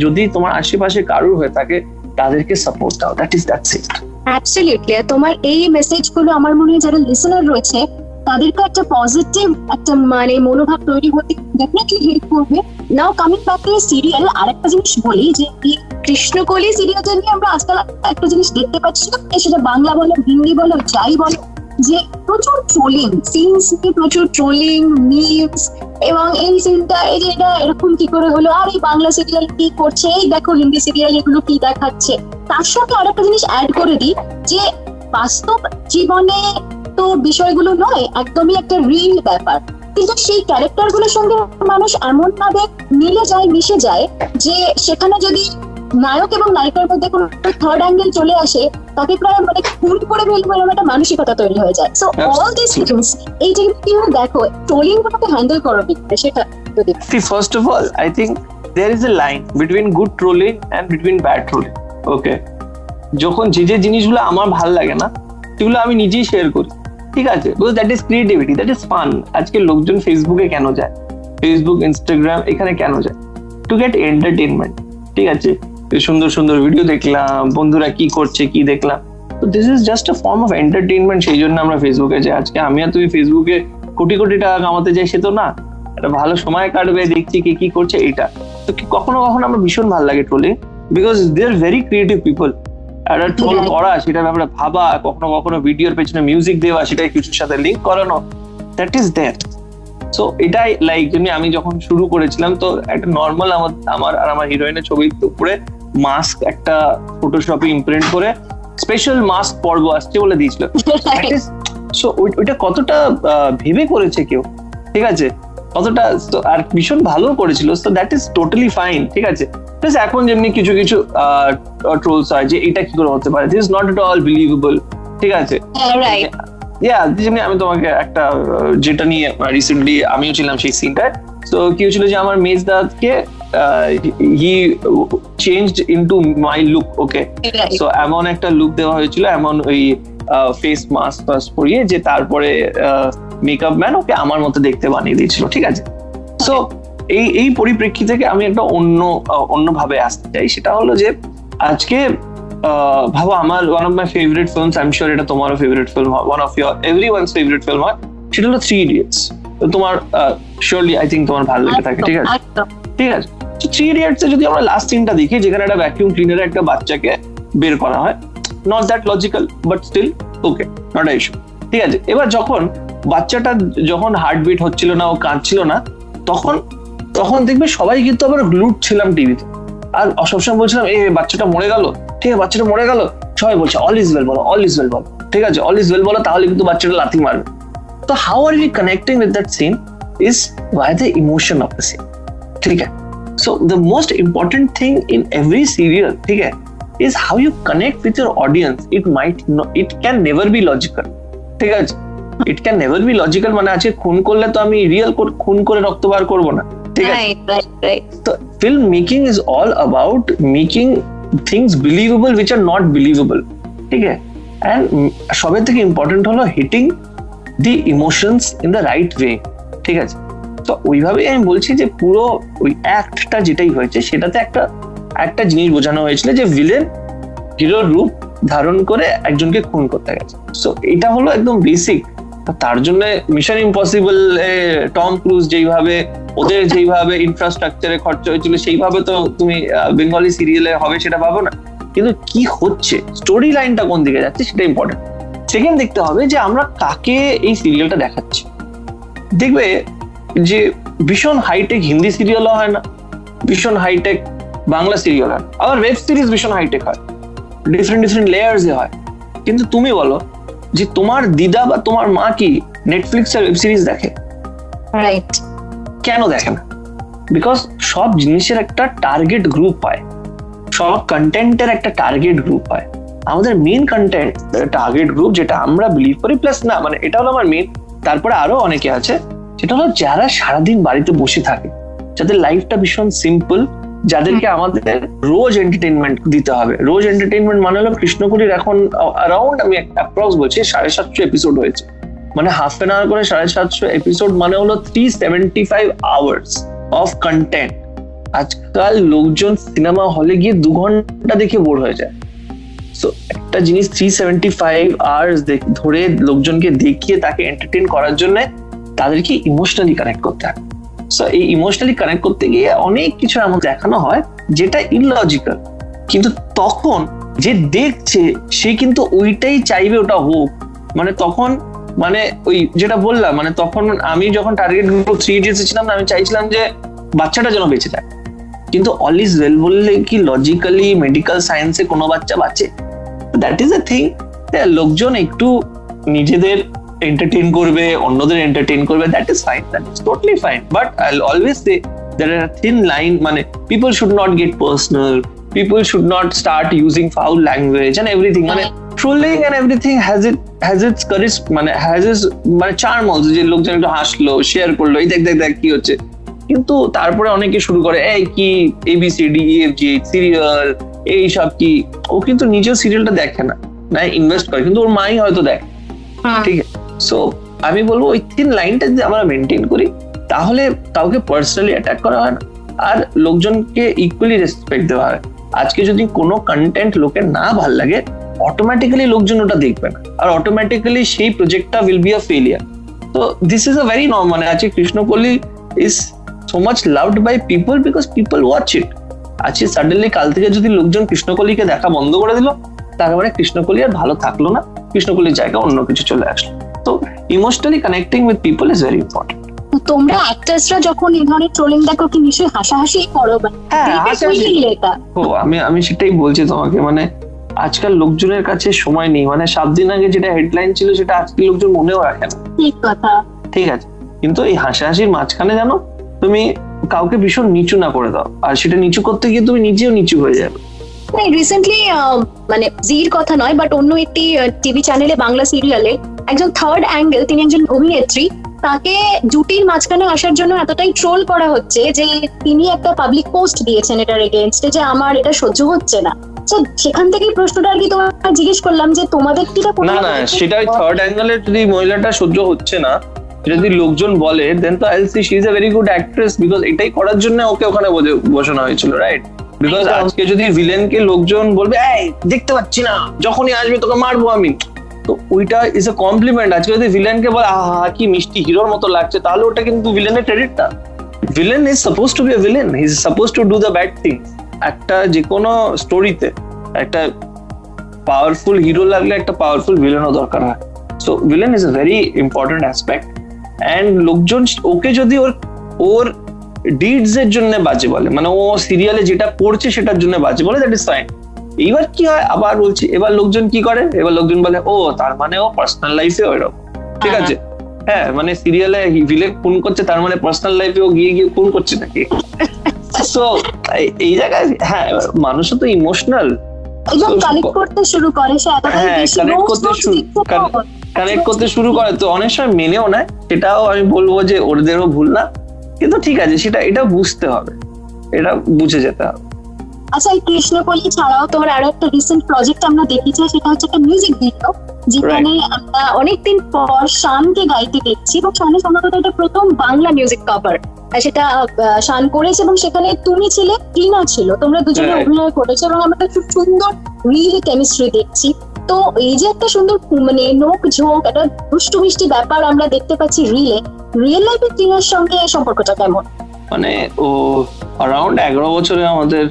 যদি তোমার আশেপাশে কারুর হয়ে থাকে তাদেরকে সাপোর্ট দাও that is that's it absolutely তোমার এই মেসেজগুলো আমার মনে হয় যারা লিসনার রয়েছে তাদেরকে একটা পজিটিভ একটা মানে মনোভাব তৈরি হতে ডেফিনেটলি হেল্প করবে। Now coming back to serial আরেকটা জিনিস বলি যে, এই কৃষ্ণকলি সিরিয়ালটা নিয়ে আমরা আজকাল একটা জিনিস দেখতে পাচ্ছি সেটা বাংলা বলো, হিন্দি বলো, যাই বলো, যে প্রচুর ট্রোলিং সিনস নিয়ে প্রচুর ট্রোলিং মিমস এবং এই সিনটা এই যে এটা এরকম কি করে হলো, আর এই বাংলা সিরিয়াল কি করছে, এই দেখো হিন্দি সিরিয়াল এগুলো কি দেখাচ্ছে। তার সঙ্গে আরেকটা জিনিস অ্যাড করে দিই যে, বাস্তব জীবনে তো বিষয়গুলো নয় একদমই একটা রিল ব্যাপার। কিন্তু সেই ক্যারেক্টারগুলোর সঙ্গে মানুষ এমন ভাবে মিলে যায় মিশে যায় যে সেখানে যদি নায়ক এবং নায়িকার মধ্যে কোনো থার্ড অ্যাঙ্গেল চলে আসে তাকে প্রায় মানে খুন করে ফেলব এরকম একটা মানসিকতা তৈরি হয়ে যায়। সো অল দিস থিংস এই যে তুমি দেখো ট্রোলিং গুলোকে হ্যান্ডেল করো সেটা যদি first of all I think there is a line between good trolling and between bad trolling okay যখন যে যে জিনিসগুলো আমার ভালো লাগে না সেগুলো আমি নিজেই শেয়ার করি। ঠিক আছে because that is creativity that is fun আজকে লোকজন ফেসবুকে কেন যায়? ফেসবুক ইনস্টাগ্রাম এখানে কেন যায়? টু গেট এন্টারটেনমেন্ট ঠিক আছে? সুন্দর সুন্দর ভিডিও দেখলাম, বন্ধুরা কি করছে, কি দেখলাম। তো this is just a form of entertainment সেই জন্য আমরা ফেসবুকে যাই। আজকে আমি আর তুমি ফেসবুকে কোটি কোটি টাকা কামাতে যাই, সে তো না। একটা ভালো সময় কাটবে, দেখছি কে কি করছে, এটা। তো কখনো কখনো আমার ভীষণ ভালো লাগে trolling because they are very creative people একটা ট্রোল করা সেটা ব্যাপারে ভাবা কখনো কখনো ভিডিওর পেছনে মিউজিক দেওয়া সেটা কিছুর সাথে লিঙ্ক করানো দ্যাট ইজ দ্যাট সো এটাই লাইক যেমনি আমি যখন শুরু করেছিলাম তো একটা নর্মাল আমার আমার আর আমার হিরোইনের ছবির উপরে মাস্ক একটা ফটোশপে ইমপ্রিন্ট করে স্পেশাল মাস্ক পর্ব আসছে বলে দিয়েছিল। সো ওইটা কতটা ভেবে করেছে কেউ? ঠিক আছে? কতটা আর ভীষণ ভালো করেছিল তো দ্যাট ইজ টোটালি ফাইন ঠিক আছে? এখন যেমনি কিছু কিছু ট্রোলস হয় যে এটা কি করে হতে পারে? This not at all believable ঠিক আছে? ইয়া যেমনি আমি তোমাকে একটা যেটা নিয়ে রিসেন্টলি আমিও ছিলাম সেই সিনটায় তো কি হয়েছিল যে আমার মেজ মেজদাদকে he change into my look okay so এমন একটা লুক দেওয়া হয়েছিল এমন ওই ফেস মাস্ক ফাস্ক পরিয়ে যে তারপরে মেকআপ ম্যান ওকে আমার মতো দেখতে বানিয়ে দিয়েছিল ঠিক আছে? সো এই এই পরিপ্রেক্ষি থেকে আমি একটা অন্য অন্যভাবে আসতে চাই সেটা হলো যে আজকে ভাবো আমার one of my favourite films I am sure এটা তোমারও ফেভারিট ফিল্ম হয় one of your everyone's favourite film হয় সেটা হলো থ্রি ইডিয়টস তোমার শিওরলি আই থিঙ্ক তোমার ভালো লেগে থাকে ঠিক আছে? ঠিক আছে? থ্রি ইডিয়টস যদি আমরা লাস্ট সিনটা দেখি যেখানে একটা ভ্যাকিউম ক্লিনারে একটা বাচ্চাকে বের করা হয় not that logical but still okay not a issue ঠিক আছে? এবার যখন বাচ্চাটা যখন হার্টবিট হচ্ছিল না ও কাঁদছিল না তখন তখন দেখবে সবাই কিন্তু আবার গ্লুট ছিলাম টিভিতে আর সবসময় বলছিলাম এ বাচ্চাটা মরে গেল। ঠিক আছে বাচ্চাটা মরে গেল। সবাই বলছে অল ইজ ওয়েল বলো অল ইজ ওয়েল বলো। ঠিক আছে অল ইজ ওয়েল বলো তাহলে কিন্তু বাচ্চাটা লাথি মারবে। তো how are you connecting with that scene is by the emotion of the scene ঠিক আছে? So the most important thing in every serial ঠিক আছে how you connect with your audience. It might no, it can never be logical ঠিক আছে? It can never be logical মানে আজকে খুন করলে তো আমি রিয়েল খুন করে রক্ত বার করব না ঠিক আছে? তো film making is all about making things believable which are not believable ঠিক আছে? অ্যান্ড সবের থেকে ইম্পর্টেন্ট হলো hitting the emotions in the right way ঠিক আছে? তো ওইভাবেই আমি বলছি যে পুরো ওই অ্যাক্টটা যেটাই হয়েছে সেটাতে একটা একটা জিনিস বোঝানো হয়েছিল যে ভিলেন হিরোর রূপ ধারণ করে একজনকে খুন করতে গেছে। সো এটা হলো একদম বেসিক তার জন্য মিশন ইম্পসিবল টম ক্রুজ যেইভাবে, ওদের যেইভাবে ইনফ্রাস্ট্রাকচারে খরচা হয়েছিল, সেইভাবে তো তুমি বেঙ্গলি সিরিয়ালে হবে সেটা পাবো না। কিন্তু কি হচ্ছে? স্টোরি লাইনটা কোন দিকে যাচ্ছে সেটা ইম্পর্টেন্ট সেকেন্ড দেখতে হবে যে আমরা কাকে এই সিরিয়ালটা দেখাচ্ছি। দেখবে যে ভীষণ হাইটেক হিন্দি সিরিয়ালও হয় না, ভীষণ হাইটেক বাংলা সিরিয়াল হয় আবার ওয়েব সিরিজ ভীষণ হাইটেক হয়। ডিফারেন্ট ডিফারেন্ট লেয়ার্স এ হয়। কিন্তু তুমি বলো যে তোমার দিদা বা তোমার মা কি নেটফ্লিক্স এর ওয়েব সিরিজ দেখে? রাইট কেন দেখে না? বিকজ সব জিনিসের একটা টার্গেট গ্রুপ হয়। সব কন্টেন্টের একটা টার্গেট গ্রুপ হয়। আমাদের মেন কন্টেন্ট টার্গেট গ্রুপ যেটা আমরা বিলিভ করি প্লাস না মানে এটা হলো আমার মেন তারপরে আরও অনেকে আছে সেটা হলো যারা সারাদিন বাড়িতে বসে থাকে যাদের লাইফটা ভীষণ সিম্পল যাদেরকে আমাদের রোজ এন্টারটেনমেন্ট দিতে হবে। রোজ এন্টারটেনমেন্ট মানে হলো কৃষ্ণকুটির এখন অ্যারাউন্ড আমি অ্যাপ্রক্স বলছি সাড়ে সাতশো এপিসোড হয়েছে। মানে হাফ এন আওয়ার করে সাড়ে সাতশো এপিসোড মানে হলো three seventy five hours of content আজকাল লোকজন সিনেমা হলে গিয়ে দু ঘণ্টা দেখে বোর হয়ে যায়। সো একটা জিনিস থ্রি সেভেন্টি ফাইভ আওয়ার্স ধরে লোকজনকে দেখিয়ে তাকে এন্টারটেন করার জন্য তাদেরকে ইমোশনালি কানেক্ট করতে হয়। সো এই ইমোশনালি কানেক্ট করতে গিয়ে অনেক কিছু এমন দেখানো হয় যেটা ইললজিক্যাল কিন্তু তখন যে দেখছে, সে কিন্তু ওইটাই চাইবে ওটা হোক। মানে তখন মানে ওই যেটা বললাম মানে তখন আমি যখন টার্গেট গ্রুপ থ্রি ইডিয়টস ছিলাম আমি চাইছিলাম যে বাচ্চাটা যেন বেঁচে যায়। কিন্তু অল ইজ ওয়েল বললে কি লজিক্যালি মেডিকেল সায়েন্সে কোনো বাচ্চা বাঁচে? দ্যাট ইজ এ থিং লোকজন একটু নিজেদের এন্টারটেইন করবে অন্যদের এন্টারটেইন করবে that is fine that is totally fine but I always say there are a thin line মানে people should not get personal people should not start using foul language and everything. মানে trolling and everything has it has its curse মানে has ইস মানে charm also যে লোকজন একটু হাসলো share করল এই দেখ দেখ দেখ কি হচ্ছে। কিন্তু তারপরে অনেকে শুরু করে এই কি এবিসিডি এফ জি সিরিয়াল এই সব কি। ও কিন্তু নিজেও সিরিয়ালটা দেখে না না ইনভেস্ট করে কিন্তু ওর মাই হয়তো দেখে। ঠিক আছে। সো আমি বলব ওই তিন লাইনটা যদি আমরা মেনটেন করি, তাহলে কাউকে পার্সোনালি অ্যাটাক করা হয় না, আর লোকজনকে ইকুয়ালি রেসপেক্ট দেওয়া হয়। আজকে যদি কোনো কন্টেন্ট লোকের না ভালো লাগে অটোমেটিক্যালি লোকজন ওটা দেখবে না। আর অটোমেটিক্যালি সেই প্রজেক্টটা উইল বি আ ফেলিয়ার তো this is a very normal মানে আজকে Krishnakoli is so much loved by people because people watch it আজকে সাডেনলি কাল থেকে যদি লোকজন কৃষ্ণকলিকে দেখা বন্ধ করে দিল তার মানে কৃষ্ণকলি আর ভালো থাকল না কৃষ্ণকলির জায়গা অন্য কিছু চলে আসলো। তো emotionally connecting with people is very important তোমরা অ্যাক্টার্সরা যখন এই ধরনের ট্রোলিং দেখো কি নিশ্চয়ই হাসাহাসি করো? হ্যাঁ ও আমি আমি সেটাই বলছি তোমাকে মানে আজকাল লোকজনের কাছে সময় নেই। মানে সাত দিন আগে যেটা হেডলাইন ছিল সেটা আজকে লোকজন মনেও রাখে না। ঠিক কথা। ঠিক আছে। কিন্তু এই হাসাহাসির মাঝখানে জানো তুমি কাউকে ভীষণ নিচু না করে দাও। আর সেটা নিচু করতে গিয়ে তুমি নিজেও নিচু হয়ে যাবে। রিসেন্টলি মানে জির কথা নয় বাট অন্য একটি টিভি চ্যানেলে বাংলা সিরিয়ালে একজন থার্ড অ্যাঙ্গেল তিনি একজন অভিনেত্রী তাকে জুটির মাঝখানে আসার জন্য এতটাই ট্রোল করা হচ্ছে যে তিনি একটা পাবলিক পোস্ট দিয়েছেন এটার এগেনস্টে যে আমার এটা সহ্য হচ্ছে না। সেখান থেকেই প্রশ্নটা আর কি তোমার জিজ্ঞেস করলাম যে তোমাদের কি না না সেটা ওই থার্ড অ্যাঙ্গেলে যদি মহিলাটা সহ্য হচ্ছে না যদি লোকজন বলে দেন তো I see she is a very good actress because এটাই করার জন্য ওকে ওখানে বসানো হয়েছিল রাইট বিকজ আজকে যদি ভিলেনকে লোকজন বলবে এই দেখতে পাচ্ছি না যখনই আসবে তোকে মারবো আমি। তো ওইটা ইজ এ কমপ্লিমেন্ট আজকে যদি ভিলেনকে বলে, আহা কি মিষ্টি হিরোর মতো লাগছে, তাহলে ওটা কিন্তু ভিলেনের credit villain is supposed to be a villain is supposed to do the bad thing একটা যে কোনো স্টোরিতে একটা পাওয়ারফুল হিরো লাগলে একটা পাওয়ারফুল ভিলেনও দরকার হয়। So villain is a very important aspect and লোকজন ওকে যদি ওর ওর ডিডস এর জন্য বাজে বলে মানে ও সিরিয়ালে যেটা করছে সেটার জন্য বাজে বলে দ্যাট ইজ ফাইন এইবার কি হয়? আবার বলছি এবার লোকজন কি করে? এবার লোকজন বলে ও তার মানে ও পার্সোনাল লাইফে ওইরকম। ঠিক আছে? হ্যাঁ। মানে সিরিয়ালে ভিলেন খুন করছে তার মানে পার্সোনাল লাইফে ও গিয়ে গিয়ে খুন করছে নাকি? সো এই জায়গায় হ্যাঁ মানুষও তো ইমোশনাল কানেক্ট করতে শুরু করে হ্যাঁ কানেক্ট করতে শুরু কানেক্ট করতে শুরু করে তো অনেক সময় মেনেও নেয়। সেটাও আমি বলব যে ওদেরও ভুল না। কিন্তু ঠিক আছে সেটা এটা বুঝতে হবে। এটা বুঝে যেতে হবে। আচ্ছা এই কৃষ্ণকলি ছাড়াও তোমার আরও একটা রিসেন্ট প্রজেক্ট আমরা দেখেছি সেটা হচ্ছে একটা মিউজিক ভিডিও যেখানে আমরা অনেকদিন পর শানকে গাইতে দেখছি এবং শানের সম্ভবত এটা প্রথম বাংলা মিউজিক কভার সেটা শান করেছে এবং সেখানে তুমি ছিলে টিনা ছিল। তোমরা দুজনে অভিনয় করেছ এবং আমরা খুব সুন্দর রিয়েলি কেমিস্ট্রি দেখছি। তো এই যে একটা সুন্দর মানে নোক ঝোঁক একটা দুষ্টু মিষ্টি ব্যাপার আমরা দেখতে পাচ্ছি রিলে রিয়েল লাইফে টিনার সঙ্গে সম্পর্কটা কেমন? মানে ও অ্যারাউন্ড এগারো বছরে আমাদের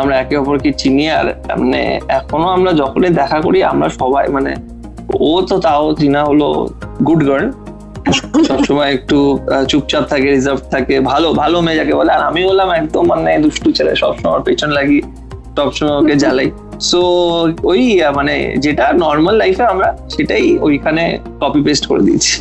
আমরা একে অপরকে চিনি আর মানে এখনও আমরা যখনই দেখা করি, আমরা সবাই মানে ও তো তাও চিনা হলো গুড গার্ল সবসময় একটু চুপচাপ থাকে রিজার্ভ থাকে, ভালো ভালো মেয়ে যাকে বলে। আর আমি হলাম একদম মানে দুষ্টু ছেলে, সবসময় ওর পেছন লাগি, সবসময় ওকে জ্বালাই। সো ওই মানে যেটা নর্মাল লাইফে আমরা সেটাই ওইখানে কপি পেস্ট করে দিয়েছি।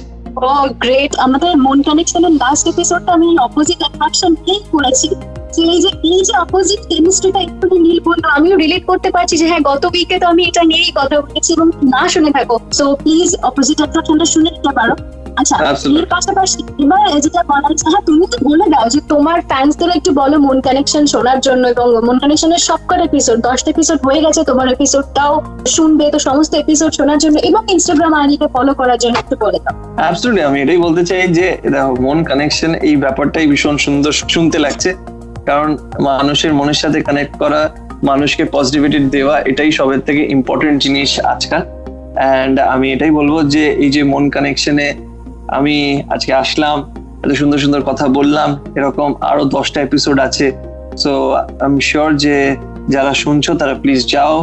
ও গ্রেট আমাদের মন কানেকশনের লাস্ট এপিসোডটা আমি অপোজিট অ্যাট্রাকশন এই করেছি। যে এই যে এই যে অপোজিট কেমিস্ট্রিটা একটু নীল বলল আমিও রিলেট করতে পারছি যে হ্যাঁ গত উইকে তো আমি এটা নিয়েই কথা বলেছি এবং না শুনে থাকো। সো প্লিজ অপোজিট অ্যাট্রাকশনটা শুনে নিতে পারো। আচ্ছা এর পাশাপাশি এবার যেটা বলা হচ্ছে হ্যাঁ তুমি তো বলে দাও যে তোমার ফ্যান্সদের একটু বলো মন কানেকশন শোনার জন্য এবং মন কানেকশনের সবকটা এপিসোড দশটা এপিসোড হয়ে গেছে তোমার এপিসোডটাও শুনবে তো সমস্ত এপিসোড শোনার জন্য এবং ইনস্টাগ্রাম আইডিকে ফলো করার জন্য একটু বলে দাও। অ্যাবসলিউটলি আমি এটাই বলতে চাই যে দেখো মন কানেকশন এই ব্যাপারটাই ভীষণ সুন্দর শুনতে লাগছে। কারণ মানুষের মনের সাথে কানেক্ট করা, মানুষকে পজিটিভিটি দেওয়া, এটাই সবের থেকে ইম্পর্টেন্ট জিনিস আজকাল। অ্যান্ড আমি এটাই বলব যে, এই যে মন কানেকশনে আমি আজকে আসলাম, এত সুন্দর সুন্দর কথা বললাম, এরকম আরও দশটা এপিসোড আছে। সো আই শিওর যে যারা শুনছো, তারা প্লিজ যাও,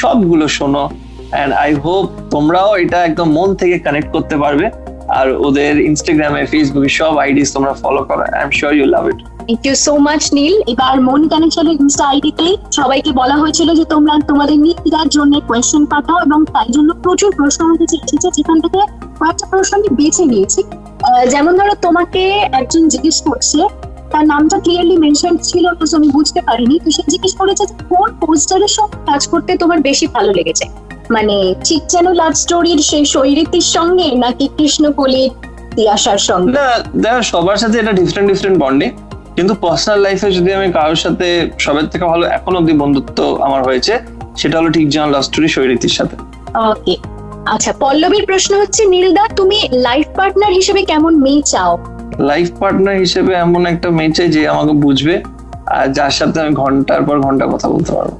সবগুলো শোনো। অ্যান্ড আই হোপ তোমরাও এটা একদম মন থেকে কানেক্ট করতে পারবে। আর ওদের ইনস্টাগ্রামে ফেসবুকে সব আইডিস তোমরা ফলো করো I am sure you love it thank you so much Neel এবার মন কানেকশনের ইনস্টা আইডিতে সবাইকে বলা হয়েছিল যে তোমরা তোমাদের নিত্যার জন্য কোয়েশ্চেন পাঠাও এবং তাই জন্য প্রচুর প্রশ্ন আমাদের এসেছে, যেখান থেকে কয়েকটা প্রশ্ন আমি বেছে নিয়েছি। যেমন ধরো তোমাকে একজন জিজ্ঞেস করছে, তার নামটা ক্লিয়ারলি মেনশন ছিল না আমি বুঝতে পারিনি। তো সে জিজ্ঞেস করেছে কোন পোস্টারের সঙ্গে কাজ করতে তোমার বেশি ভালো লেগেছে? মানে ঠিক যেন লাভ স্টোরির সেই শৈরীতির সঙ্গে নাকি কৃষ্ণকলির তিয়াসার সঙ্গে? না দেখা সবার সাথে এটা ডিফারেন্ট ডিফারেন্ট বন্ডে কিন্তু পার্সোনাল লাইফে যদি আমি কারোর সাথে সবের থেকে ভালো এখন অব্দি বন্ধুত্ব আমার হয়েছে সেটা হলো ঠিক যেমন লাভ স্টোরি শৈরীতির সাথে। ওকে আচ্ছা পল্লবীর প্রশ্ন হচ্ছে নীলদা তুমি লাইফ পার্টনার হিসেবে কেমন মেয়ে চাও? লাইফ পার্টনার হিসেবে এমন একটা মেয়ে চাই যে আমাকে বুঝবে আর যার সাথে আমি ঘণ্টার পর ঘণ্টা কথা বলতে পারব।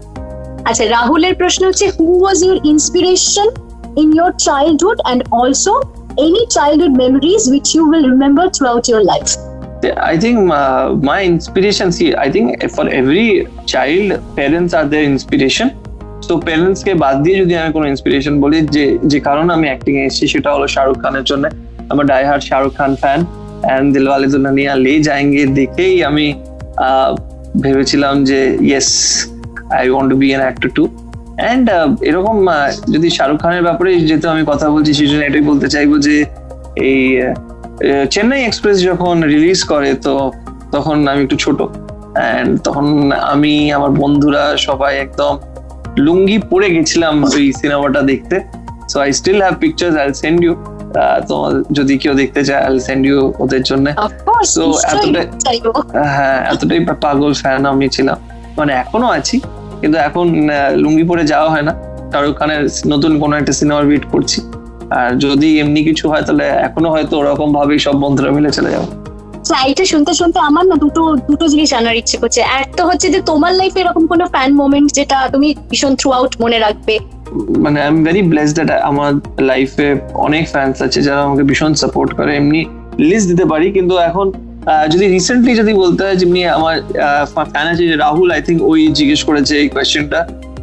আচ্ছা রাহুলের প্রশ্ন হচ্ছে who was your inspiration in your childhood and also any childhood memories which you will remember throughout your life I think uh, my inspiration, see, I think for every child, parents are their inspiration. তো parents কে বাদ দিয়ে যদি আমি কোনো inspiration বলি যে যে কারণে আমি অ্যাক্টিং এ এসেছি সেটা হলো শাহরুখ খানের জন্য আমার die Shahrukh Khan fan and Dilwale Dulhania Le যাएंगे দেখেই আমি ভেবেছিলাম যে yes I want to be an actor too and এরকম যদি শাহরুখ খানের ব্যাপারে যেহেতু আমি কথা বলছি সেই জন্য এটাই বলতে চাইব যে এই আহ, আহ, চেন্নাই এক্সপ্রেস যখন রিলিজ করে তো তখন আমি একটু ছোট। অ্যান্ড তখন আমি আমার বন্ধুরা সবাই একদম লুঙ্গি পরে গেছিলাম ওই সিনেমাটা দেখতে। So I still have pictures I send you তোমার যদি কেউ দেখতে চায় আই সেন্ড ইউ ওদের জন্য। এতটাই- হ্যাঁ এতটাই পাগল ফ্যান আমি ছিলাম। মানে এখনও আছি কিন্তু এখন লুঙ্গি পরে যাওয়া হয় না। শাহরুখ খানের নতুন কোনো একটা সিনেমার ওয়েট করছি। আর যদি এমনি কিছু হয় তাহলে এখনও হয়তো ওরকম ভাবেই সব বন্ধুরা মিলে চলে যাব। আচ্ছা শুনতে শুনতে আমার না দুটো দুটো জিনিস জানার ইচ্ছে করছে। এক তো হচ্ছে যে তোমার লাইফে এরকম কোনো ফ্যান মোমেন্ট যেটা তুমি ভীষণ থ্রু আউট মনে রাখবে? মানে I am very blessed that আমার লাইফে অনেক ফ্যান্স আছে যারা আমাকে ভীষণ সাপোর্ট করে। এমনি লিস্ট দিতে পারি কিন্তু এখন যদি রিসেন্টলি যদি বলতে হয়, যেমনি আমার ফ্যান আছে যে রাহুল আই থিঙ্ক ওই জিজ্ঞেস করেছে এই কোয়েশ্চেনটা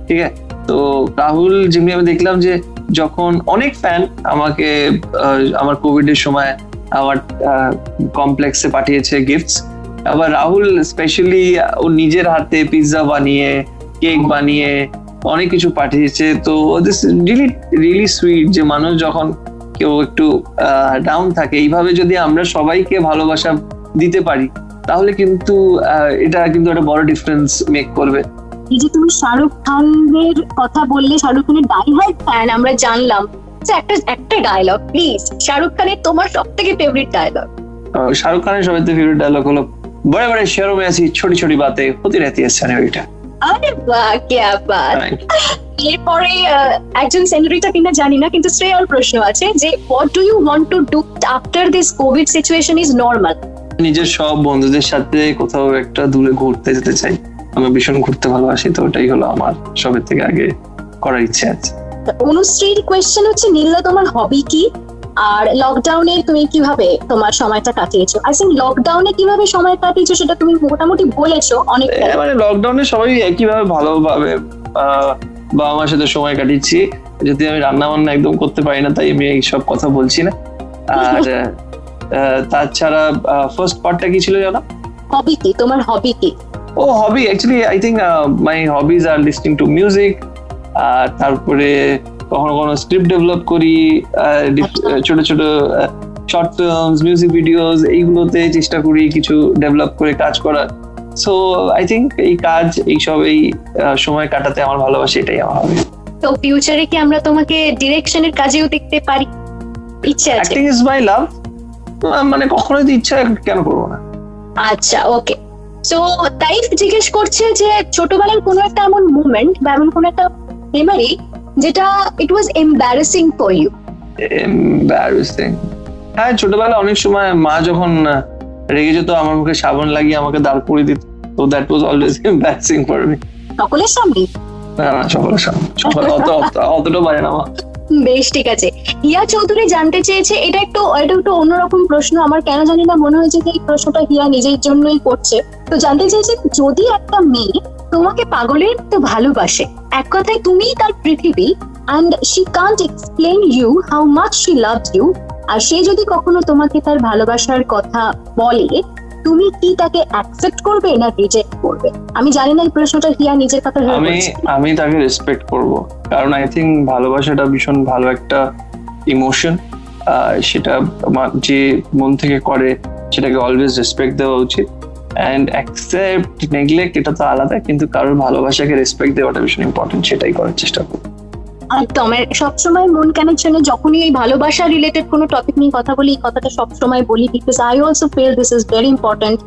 ঠিক আছে? তো রাহুল, যেমনি আমি দেখলাম যে যখন অনেক ফ্যান আমাকে আমার কোভিড এর সময় আমার কমপ্লেক্সে পাঠিয়েছে গিফটস আবার রাহুল স্পেশালি ও নিজের হাতে পিৎজা বানিয়ে কেক বানিয়ে অনেক কিছু পাঠিয়েছে, তো দিস রিলি রিলি সুইট যে মানুষ যখন কেউ একটু ডাউন থাকে। এইভাবে যদি আমরা সবাইকে ভালোবাসা দিতে পারি তাহলে কিন্তু আহ, এটা কিন্তু একটা বড় ডিফারেন্স মেক করবে এই যে তুমি শাহরুখ খানের কথা বললে শাহরুখ খানের ডাই হার্ড ফ্যান আমরা জানলাম আচ্ছা, একটা একটা ডায়লগ প্লিজ শাহরুখ খানের তোমার সব থেকে ফেভারিট ডায়লগ আহ, শাহরুখ খানের সবাই ফেভারিট ডায়লগ হলো বড় বড় শহরোं में ऐसी छोटी छोटी बातें होती रहती है सेनोरिटा আরে বাহ क्या बात এরপরে আহ, একজন সেনারিটা কিনা জানি না কিন্তু শ্রেয়ার প্রশ্ন আছে যে what do you want to do after this COVID situation is normal নিজের সব বন্ধুদের সাথে কোথাও একটা দূরে ঘুরতে যেতে চাই। আমি ভীষণ ঘুরতে ভালোবাসি তো ওটাই হলো আমার সবের থেকে আগে করার ইচ্ছে আছে। অনুশ্রীর কোয়েশ্চেন হচ্ছে নীলা তোমার হবি কি? আর লকডাউনে তুমি কীভাবে তোমার সময়টা কাটিয়েছো? আই থিঙ্ক লকডাউনে কীভাবে সময় কাটিয়েছো সেটা তুমি মোটামুটি বলেছ অনেকটা। এ, মানে লকডাউনে সবাই একইভাবে ভালোভাবে বাবা মার সাথে সময় কাটিয়েছি। যদি আমি রান্না বান্না একদম করতে পারি না তাই আমি এইসব কথা বলছি না। আর তাছাড়া ফার্স্ট পার্টটা কি ছিল জানো? হবি কি? তোমার হবি কি? ও hobby actually I think my hobbies are listening to music তারপরে কখনো কখনো স্ক্রিপ্ট ডেভেলপ করি আচ্ছা। ছোট ছোট শর্ট ফিল্মস মিউজিক ভিডিওস এইগুলোতে চেষ্টা করি কিছু ডেভেলপ করে কাজ করার। সো আই থিঙ্ক এই কাজ এইসব এই সময় কাটাতে আমার ভালোবাসি এটাই আমার হবি তো ফিউচারে কি আমরা তোমাকে ডিরেকশনের কাজেও দেখতে পারি? ইচ্ছে আছে। অ্যাক্টিং ইজ মাই লাভ মানে কখনোই তো ইচ্ছা কেন করব না। আচ্ছা ওকে তো তাই জিজ্ঞেস করছে যে ছোটবেলার কোনো একটা এমন মুভমেন্ট বা এমন কোনো একটা মেমরি যেটা it was embarrassing for you embarrassing হ্যাঁ ছোটবেলা অনেক সময় মা যখন রেগে যেত আমার মুখে সাবান লাগিয়ে আমাকে দাঁড় করিয়ে দিত তো that was always embarrassing for me সকলের সামনে না না সকলের সামনে অত অত- অতটা পারে না মা। বেশ, ঠিক আছে। হিয়া চৌধুরী জানতে চেয়েছে, এটা একটু এটা একটু অন্যরকম প্রশ্ন। আমার কেন জানি না মনে হয়েছে যে এই প্রশ্নটা হিয়া নিজের জন্যই করছে। তো জানতে চেয়েছে, যদি একটা মেয়ে তোমাকে পাগলের তো ভালোবাসে, এক কথায় তুমিই তার পৃথিবী and she can't explain you how much she love you আর সে যদি কখনো তোমাকে তার ভালোবাসার কথা বলে তুমি কি তাকে অ্যাকসেপ্ট করবে না রিজেক্ট করবে? আমি জানি না এই প্রশ্নটা হিয়া নিজের কথা আমি আমি তাকে রেসপেক্ট করব। কারণ আই থিঙ্ক ভালোবাসাটা ভীষণ ভালো একটা ইমোশন সেটা যে মন থেকে করে সেটাকে অলওয়েজ রেসপেক্ট দেওয়া উচিত। অ্যান্ড অ্যাকসেপ্ট নেগলেক্ট এটা তো আলাদা কিন্তু কারোর ভালোবাসাকে রেসপেক্ট দেওয়াটা ভীষণ ইম্পর্টেন্ট সেটাই করার চেষ্টা করব। একদম। সবসময় মন কানেকশনে যখনই এই ভালোবাসা রিলেটেড কোনো টপিক নিয়ে কথা বলি এই কথাটা সবসময় বলি because I also feel this is very important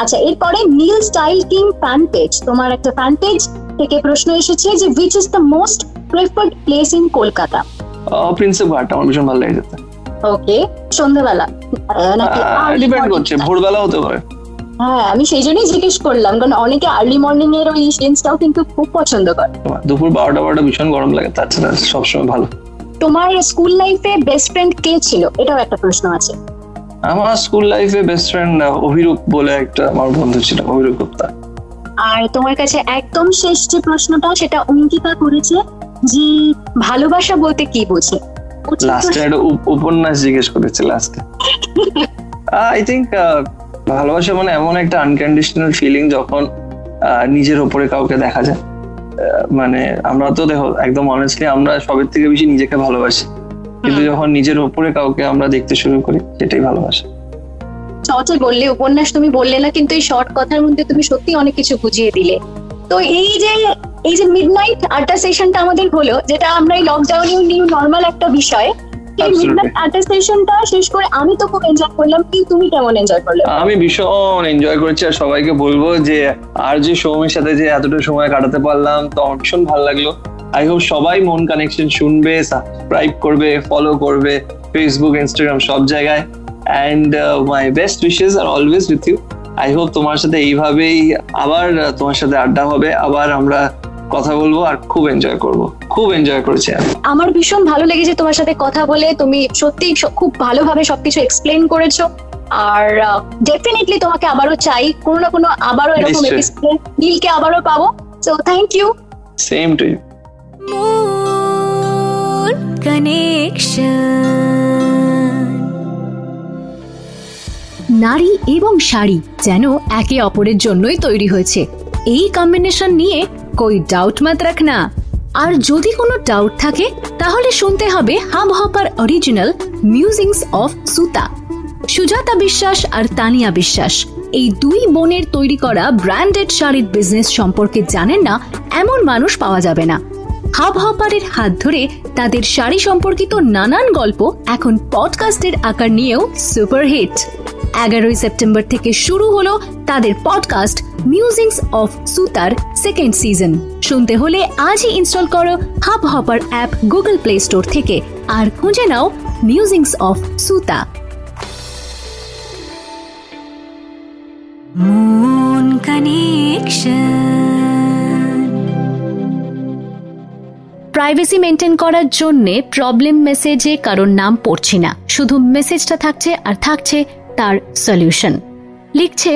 আচ্ছা এরপরে Neel style king fan page তোমার একটা ফ্যান পেজ থেকে প্রশ্ন এসেছে যে which is the most preferred place in Kolkata? Prinsep Ghat আমার ভীষণ ভালো লাগে যেতে ওকে সন্ধ্যাবেলা নাকি ডিপেন্ড করছে ভোরবেলা হতে পারে। হ্যাঁ আমি সেই জন্যই জিজ্ঞেস করলাম কারণ অনেকে আর্লি মর্নিং এর ওই কিন্তু খুব পছন্দ করে। দুপুর বারোটা বারোটা ভীষণ গরম লাগে তাছাড়া সবসময় ভালো। তোমার স্কুল লাইফে বেস্ট ফ্রেন্ড কে ছিল? এটাও একটা প্রশ্ন আছে। আমার স্কুল লাইফে বেস্ট ফ্রেন্ড অভিরূপ বলে একটা আমার বন্ধু ছিল অভিরূপ গুপ্তা। আর তোমার কাছে একদম শেষ যে প্রশ্নটা সেটা অঙ্কিতা করেছে যে ভালোবাসা বলতে কি বোঝে? লাস্টে একটা উপ- উপন্যাস জিজ্ঞেস করেছে লাস্টে আই থিঙ্ক ভালোবাসা মানে এমন একটা আনকন্ডিশনাল ফিলিং যখন নিজের ওপরে কাউকে দেখা যায়। মানে আমরা তো দেখো একদম অনেস্টলি আমরা সবের থেকে বেশি নিজেকে ভালোবাসি। কিন্তু যখন নিজের ওপরে কাউকে আমরা দেখতে শুরু করি সেটাই ভালোবাসা। শর্টে বললে উপন্যাস তুমি বললে না কিন্তু এই শর্ট কথার মধ্যে তুমি সত্যি অনেক কিছু বুঝিয়ে দিলে। তো এই যে এই যে মিডনাইট আড্ডা সেশনটা আমাদের হলো যেটা আমরা এই লকডাউনে নিউ নর্মাল একটা বিষয় সেশনটা শেষ করে আমি তো খুব এনজয় করলাম তুমি কেমন এনজয় করলে? আমি ভীষণ এনজয় করেছি আর সবাইকে বলব যে আর যে সৌমের সাথে যে এতটা সময় কাটাতে পারলাম তো ভীষণ ভালো লাগল। আই হোপ সবাই মন কানেকশন শুনবে সাবস্ক্রাইব করবে ফলো করবে ফেসবুক ইনস্টাগ্রাম সব জায়গায়। And my best wishes are always with you I hope তোমার সাথে এইভাবেই আবার তোমার সাথে আড্ডা হবে। আবার আমরা কথা বলব আর খুব এনজয় করব। খুব এনজয় করেছি আমি। আমার ভীষণ ভালো লেগেছে তোমার সাথে কথা বলে। তুমি সত্যি খুব ভালোভাবে সবকিছু এক্সপ্লেন করেছ। আর ডেফিনেটলি তোমাকে আবারও চাই। কোনো না কোনো আবারও এরকম। এপিসোডে নীলকে আবারও পাবো। So thank you same to you Connection. নারী এবং শাড়ি যেন একে অপরের জন্যই তৈরি হয়েছে। এই কম্বিনেশন নিয়ে কই ডাউট মত রাখনা আর যদি কোনো ডাউট থাকে তাহলে শুনতে হবে Hubhopper original musings of Suta Sujata Biswas আর তানিয়া বিশ্বাস এই দুই বোনের তৈরি করা ব্র্যান্ডেড শাড়ির বিজনেস সম্পর্কে জানেন না এমন মানুষ পাওয়া যাবে না হাব হপারের হাত ধরে তাদের শাড়ি সম্পর্কিত নানান গল্প এখন পডকাস্টের আকার নিয়েও সুপারহিট এগারোই সেপ্টেম্বর থেকে শুরু হলো তাদের পডকাস্ট মিউজিংস অফ সুতার সেকেন্ড সিজন শুনতে হলে আজই ইনস্টল করো Hubhopper app Google Play Store থেকে আর খুঁজে নাও musings of Suta privacy maintain করার জন্যে প্রবলেম মেসেজে কারোর নাম পড়ছি না। শুধু মেসেজটা থাকছে আর থাকছে তার সলিউশন লিখছে,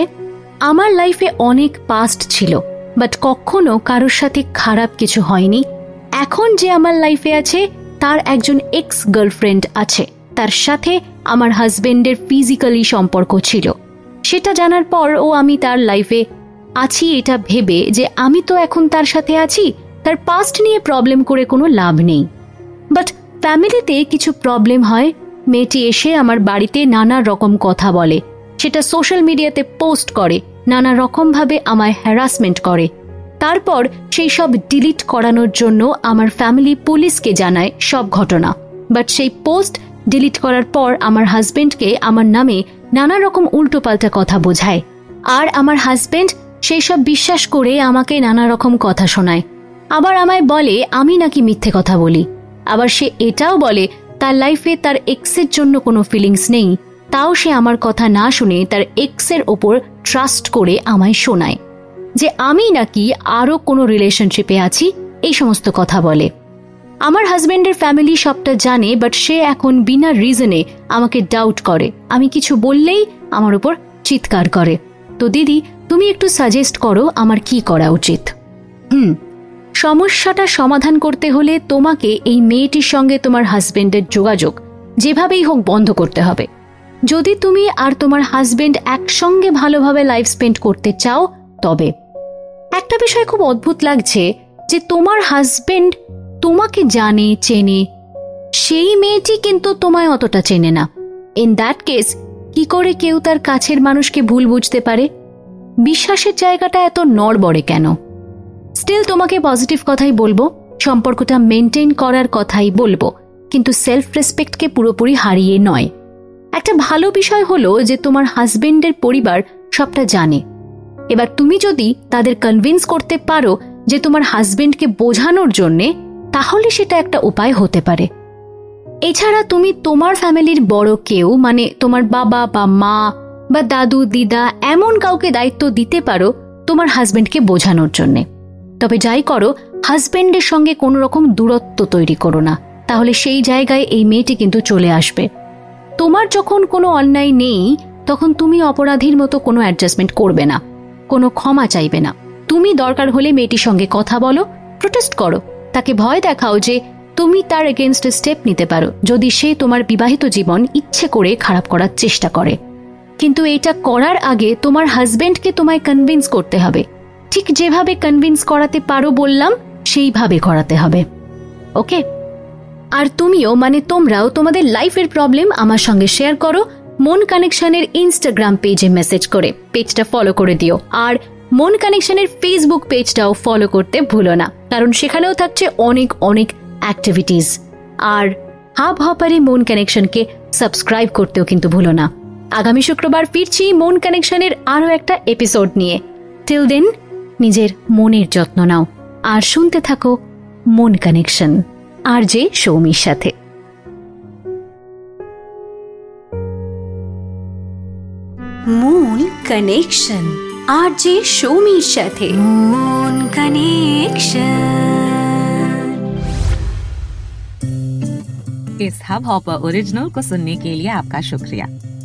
আমার লাইফে অনেক পাস্ট ছিল বাট কখনো কারোর সাথে খারাপ কিছু হয়নি। এখন যে আমার লাইফে আছে, তার একজন এক্স গার্লফ্রেন্ড আছে। তার সাথে আমার হাজবেন্ডের ফিজিক্যালি সম্পর্ক ছিল। সেটা জানার পর ও আমি তার লাইফে আছি এটা ভেবে যে আমি তো এখন তার সাথে আছি, তার পাস্ট নিয়ে প্রবলেম করে কোনো লাভ নেই। বাট ফ্যামিলিতে কিছু প্রবলেম হয় মেয়েটি এসে আমার বাড়িতে নানা রকম কথা বলে। সেটা সোশ্যাল মিডিয়াতে পোস্ট করে, নানা রকমভাবে আমায় হ্যারাসমেন্ট করে। তারপর সেই সব ডিলিট করানোর জন্য আমার ফ্যামিলি পুলিশকে জানায় সব ঘটনা। বাট সেই পোস্ট ডিলিট করার পর আমার হাজবেন্ডকে আমার নামে নানা রকম উল্টোপাল্টা কথা বোঝায়। আর আমার হাজবেন্ড সেই সব বিশ্বাস করে আমাকে নানা রকম কথা শোনায়। আবার আমায় বলে, আমি নাকি মিথ্যে কথা বলি? আবার সে এটাও বলে তার লাইফে তার এক্সের জন্য কোনো ফিলিংস নেই। তাও সে আমার কথা না শুনে তার এক্সের ওপর ট্রাস্ট করে আমায় শোনায় যে আমি নাকি আরও কোনো রিলেশনশিপে আছি, এই সমস্ত কথা বলে। আমার হাজব্যান্ডের ফ্যামিলি সবটা জানে বাট সে এখন বিনা রিজনে আমাকে ডাউট করে। আমি কিছু বললেই আমার উপর চিৎকার করে। তো দিদি, তুমি একটু সাজেস্ট করো আমার কি করা উচিত। হুম সমস্যাটা সমাধান করতে হলে তোমাকে এই মেয়েটির সঙ্গে তোমার হাজবেন্ডের যোগাযোগ যেভাবেই হোক বন্ধ করতে হবে। যদি তুমি আর তোমার হাজবেন্ড একসঙ্গে ভালোভাবে লাইফ স্পেন্ড করতে চাও, তবে একটা বিষয় খুব অদ্ভুত লাগছে যে তোমার হাজবেন্ড তোমাকে জানে, চেনে, সেই মেয়েটি কিন্তু তোমায় অতটা চেনে না। ইন দ্যাট কেস কি করে কেউ তার কাছের মানুষকে ভুল বুঝতে পারে? বিশ্বাসের জায়গাটা এত নড়বড়ে কেন? স্টিল তোমাকে পজিটিভ কথাই বলব, সম্পর্কটা মেনটেন করার কথাই বলব, কিন্তু সেলফ রেসপেক্টকে পুরোপুরি হারিয়ে নয়। একটা ভালো বিষয় হলো যে তোমার হাজবেন্ডের পরিবার সবটা জানে। এবার তুমি যদি তাদের কনভিন্স করতে পারো যে তোমার হাজবেন্ডকে বোঝানোর জন্যে, তাহলে সেটা একটা উপায় হতে পারে। এছাড়া তুমি তোমার ফ্যামিলির বড় কেউ মানে তোমার বাবা বা মা বা দাদু, দিদা, এমন কাউকে দায়িত্ব দিতে পারো তোমার হাজবেন্ডকে বোঝানোর জন্যে। তবে যাই করো হাজবেন্ডের সঙ্গে কোনো রকম দূরত্ব তৈরি করো না। তাহলে সেই জায়গায় এই মেয়েটি কিন্তু চলে আসবে। তোমার যখন কোনো অন্যায় নেই, তখন তুমি অপরাধীর মতো কোনো অ্যাডজাস্টমেন্ট করবে না। কোনো ক্ষমা চাইবে না। তুমি দরকার হলে মেয়েটির সঙ্গে কথা বলো প্রোটেস্ট করো। তাকে ভয় দেখাও যে তুমি তার এগেনস্টে স্টেপ নিতে পারো, যদি সে তোমার বিবাহিত জীবন ইচ্ছে করে খারাপ করার চেষ্টা করে। কিন্তু এটা করার আগে তোমার হাজবেন্ডকে তোমায় কনভিন্স করতে হবে। ঠিক যেভাবে কনভিন্স করাতে পারো বললাম, সেইভাবে করাতে হবে। ওকে আর তুমিও মানে তোমরাও তোমাদের লাইফের প্রবলেম আমার সঙ্গে শেয়ার করো, মন কানেকশনের ইনস্টাগ্রাম পেজে মেসেজ করে পেজটা ফলো করে দিও। আর মন কানেকশনের ফেসবুক পেজটাও ফলো করতে ভুলো না, কারণ সেখানেও থাকছে অনেক অনেক অ্যাক্টিভিটিস আর হাব হপারে মন কানেকশনকে সাবস্ক্রাইব করতেও কিন্তু ভুলো না। আগামী শুক্রবার ফিরছি মন কানেকশনের আরও একটা এপিসোড নিয়ে। টিল দেন নিজের মনের যত্ন নাও আর শুনতে থাকো মন কানেকশন আর যে সৌমির সাথে মন কানেকশন আর যে সৌমির সাথে মন কানেকশন इस हब हॉपर ओरिजिनल को सुनने के लिए आपका शुक्रिया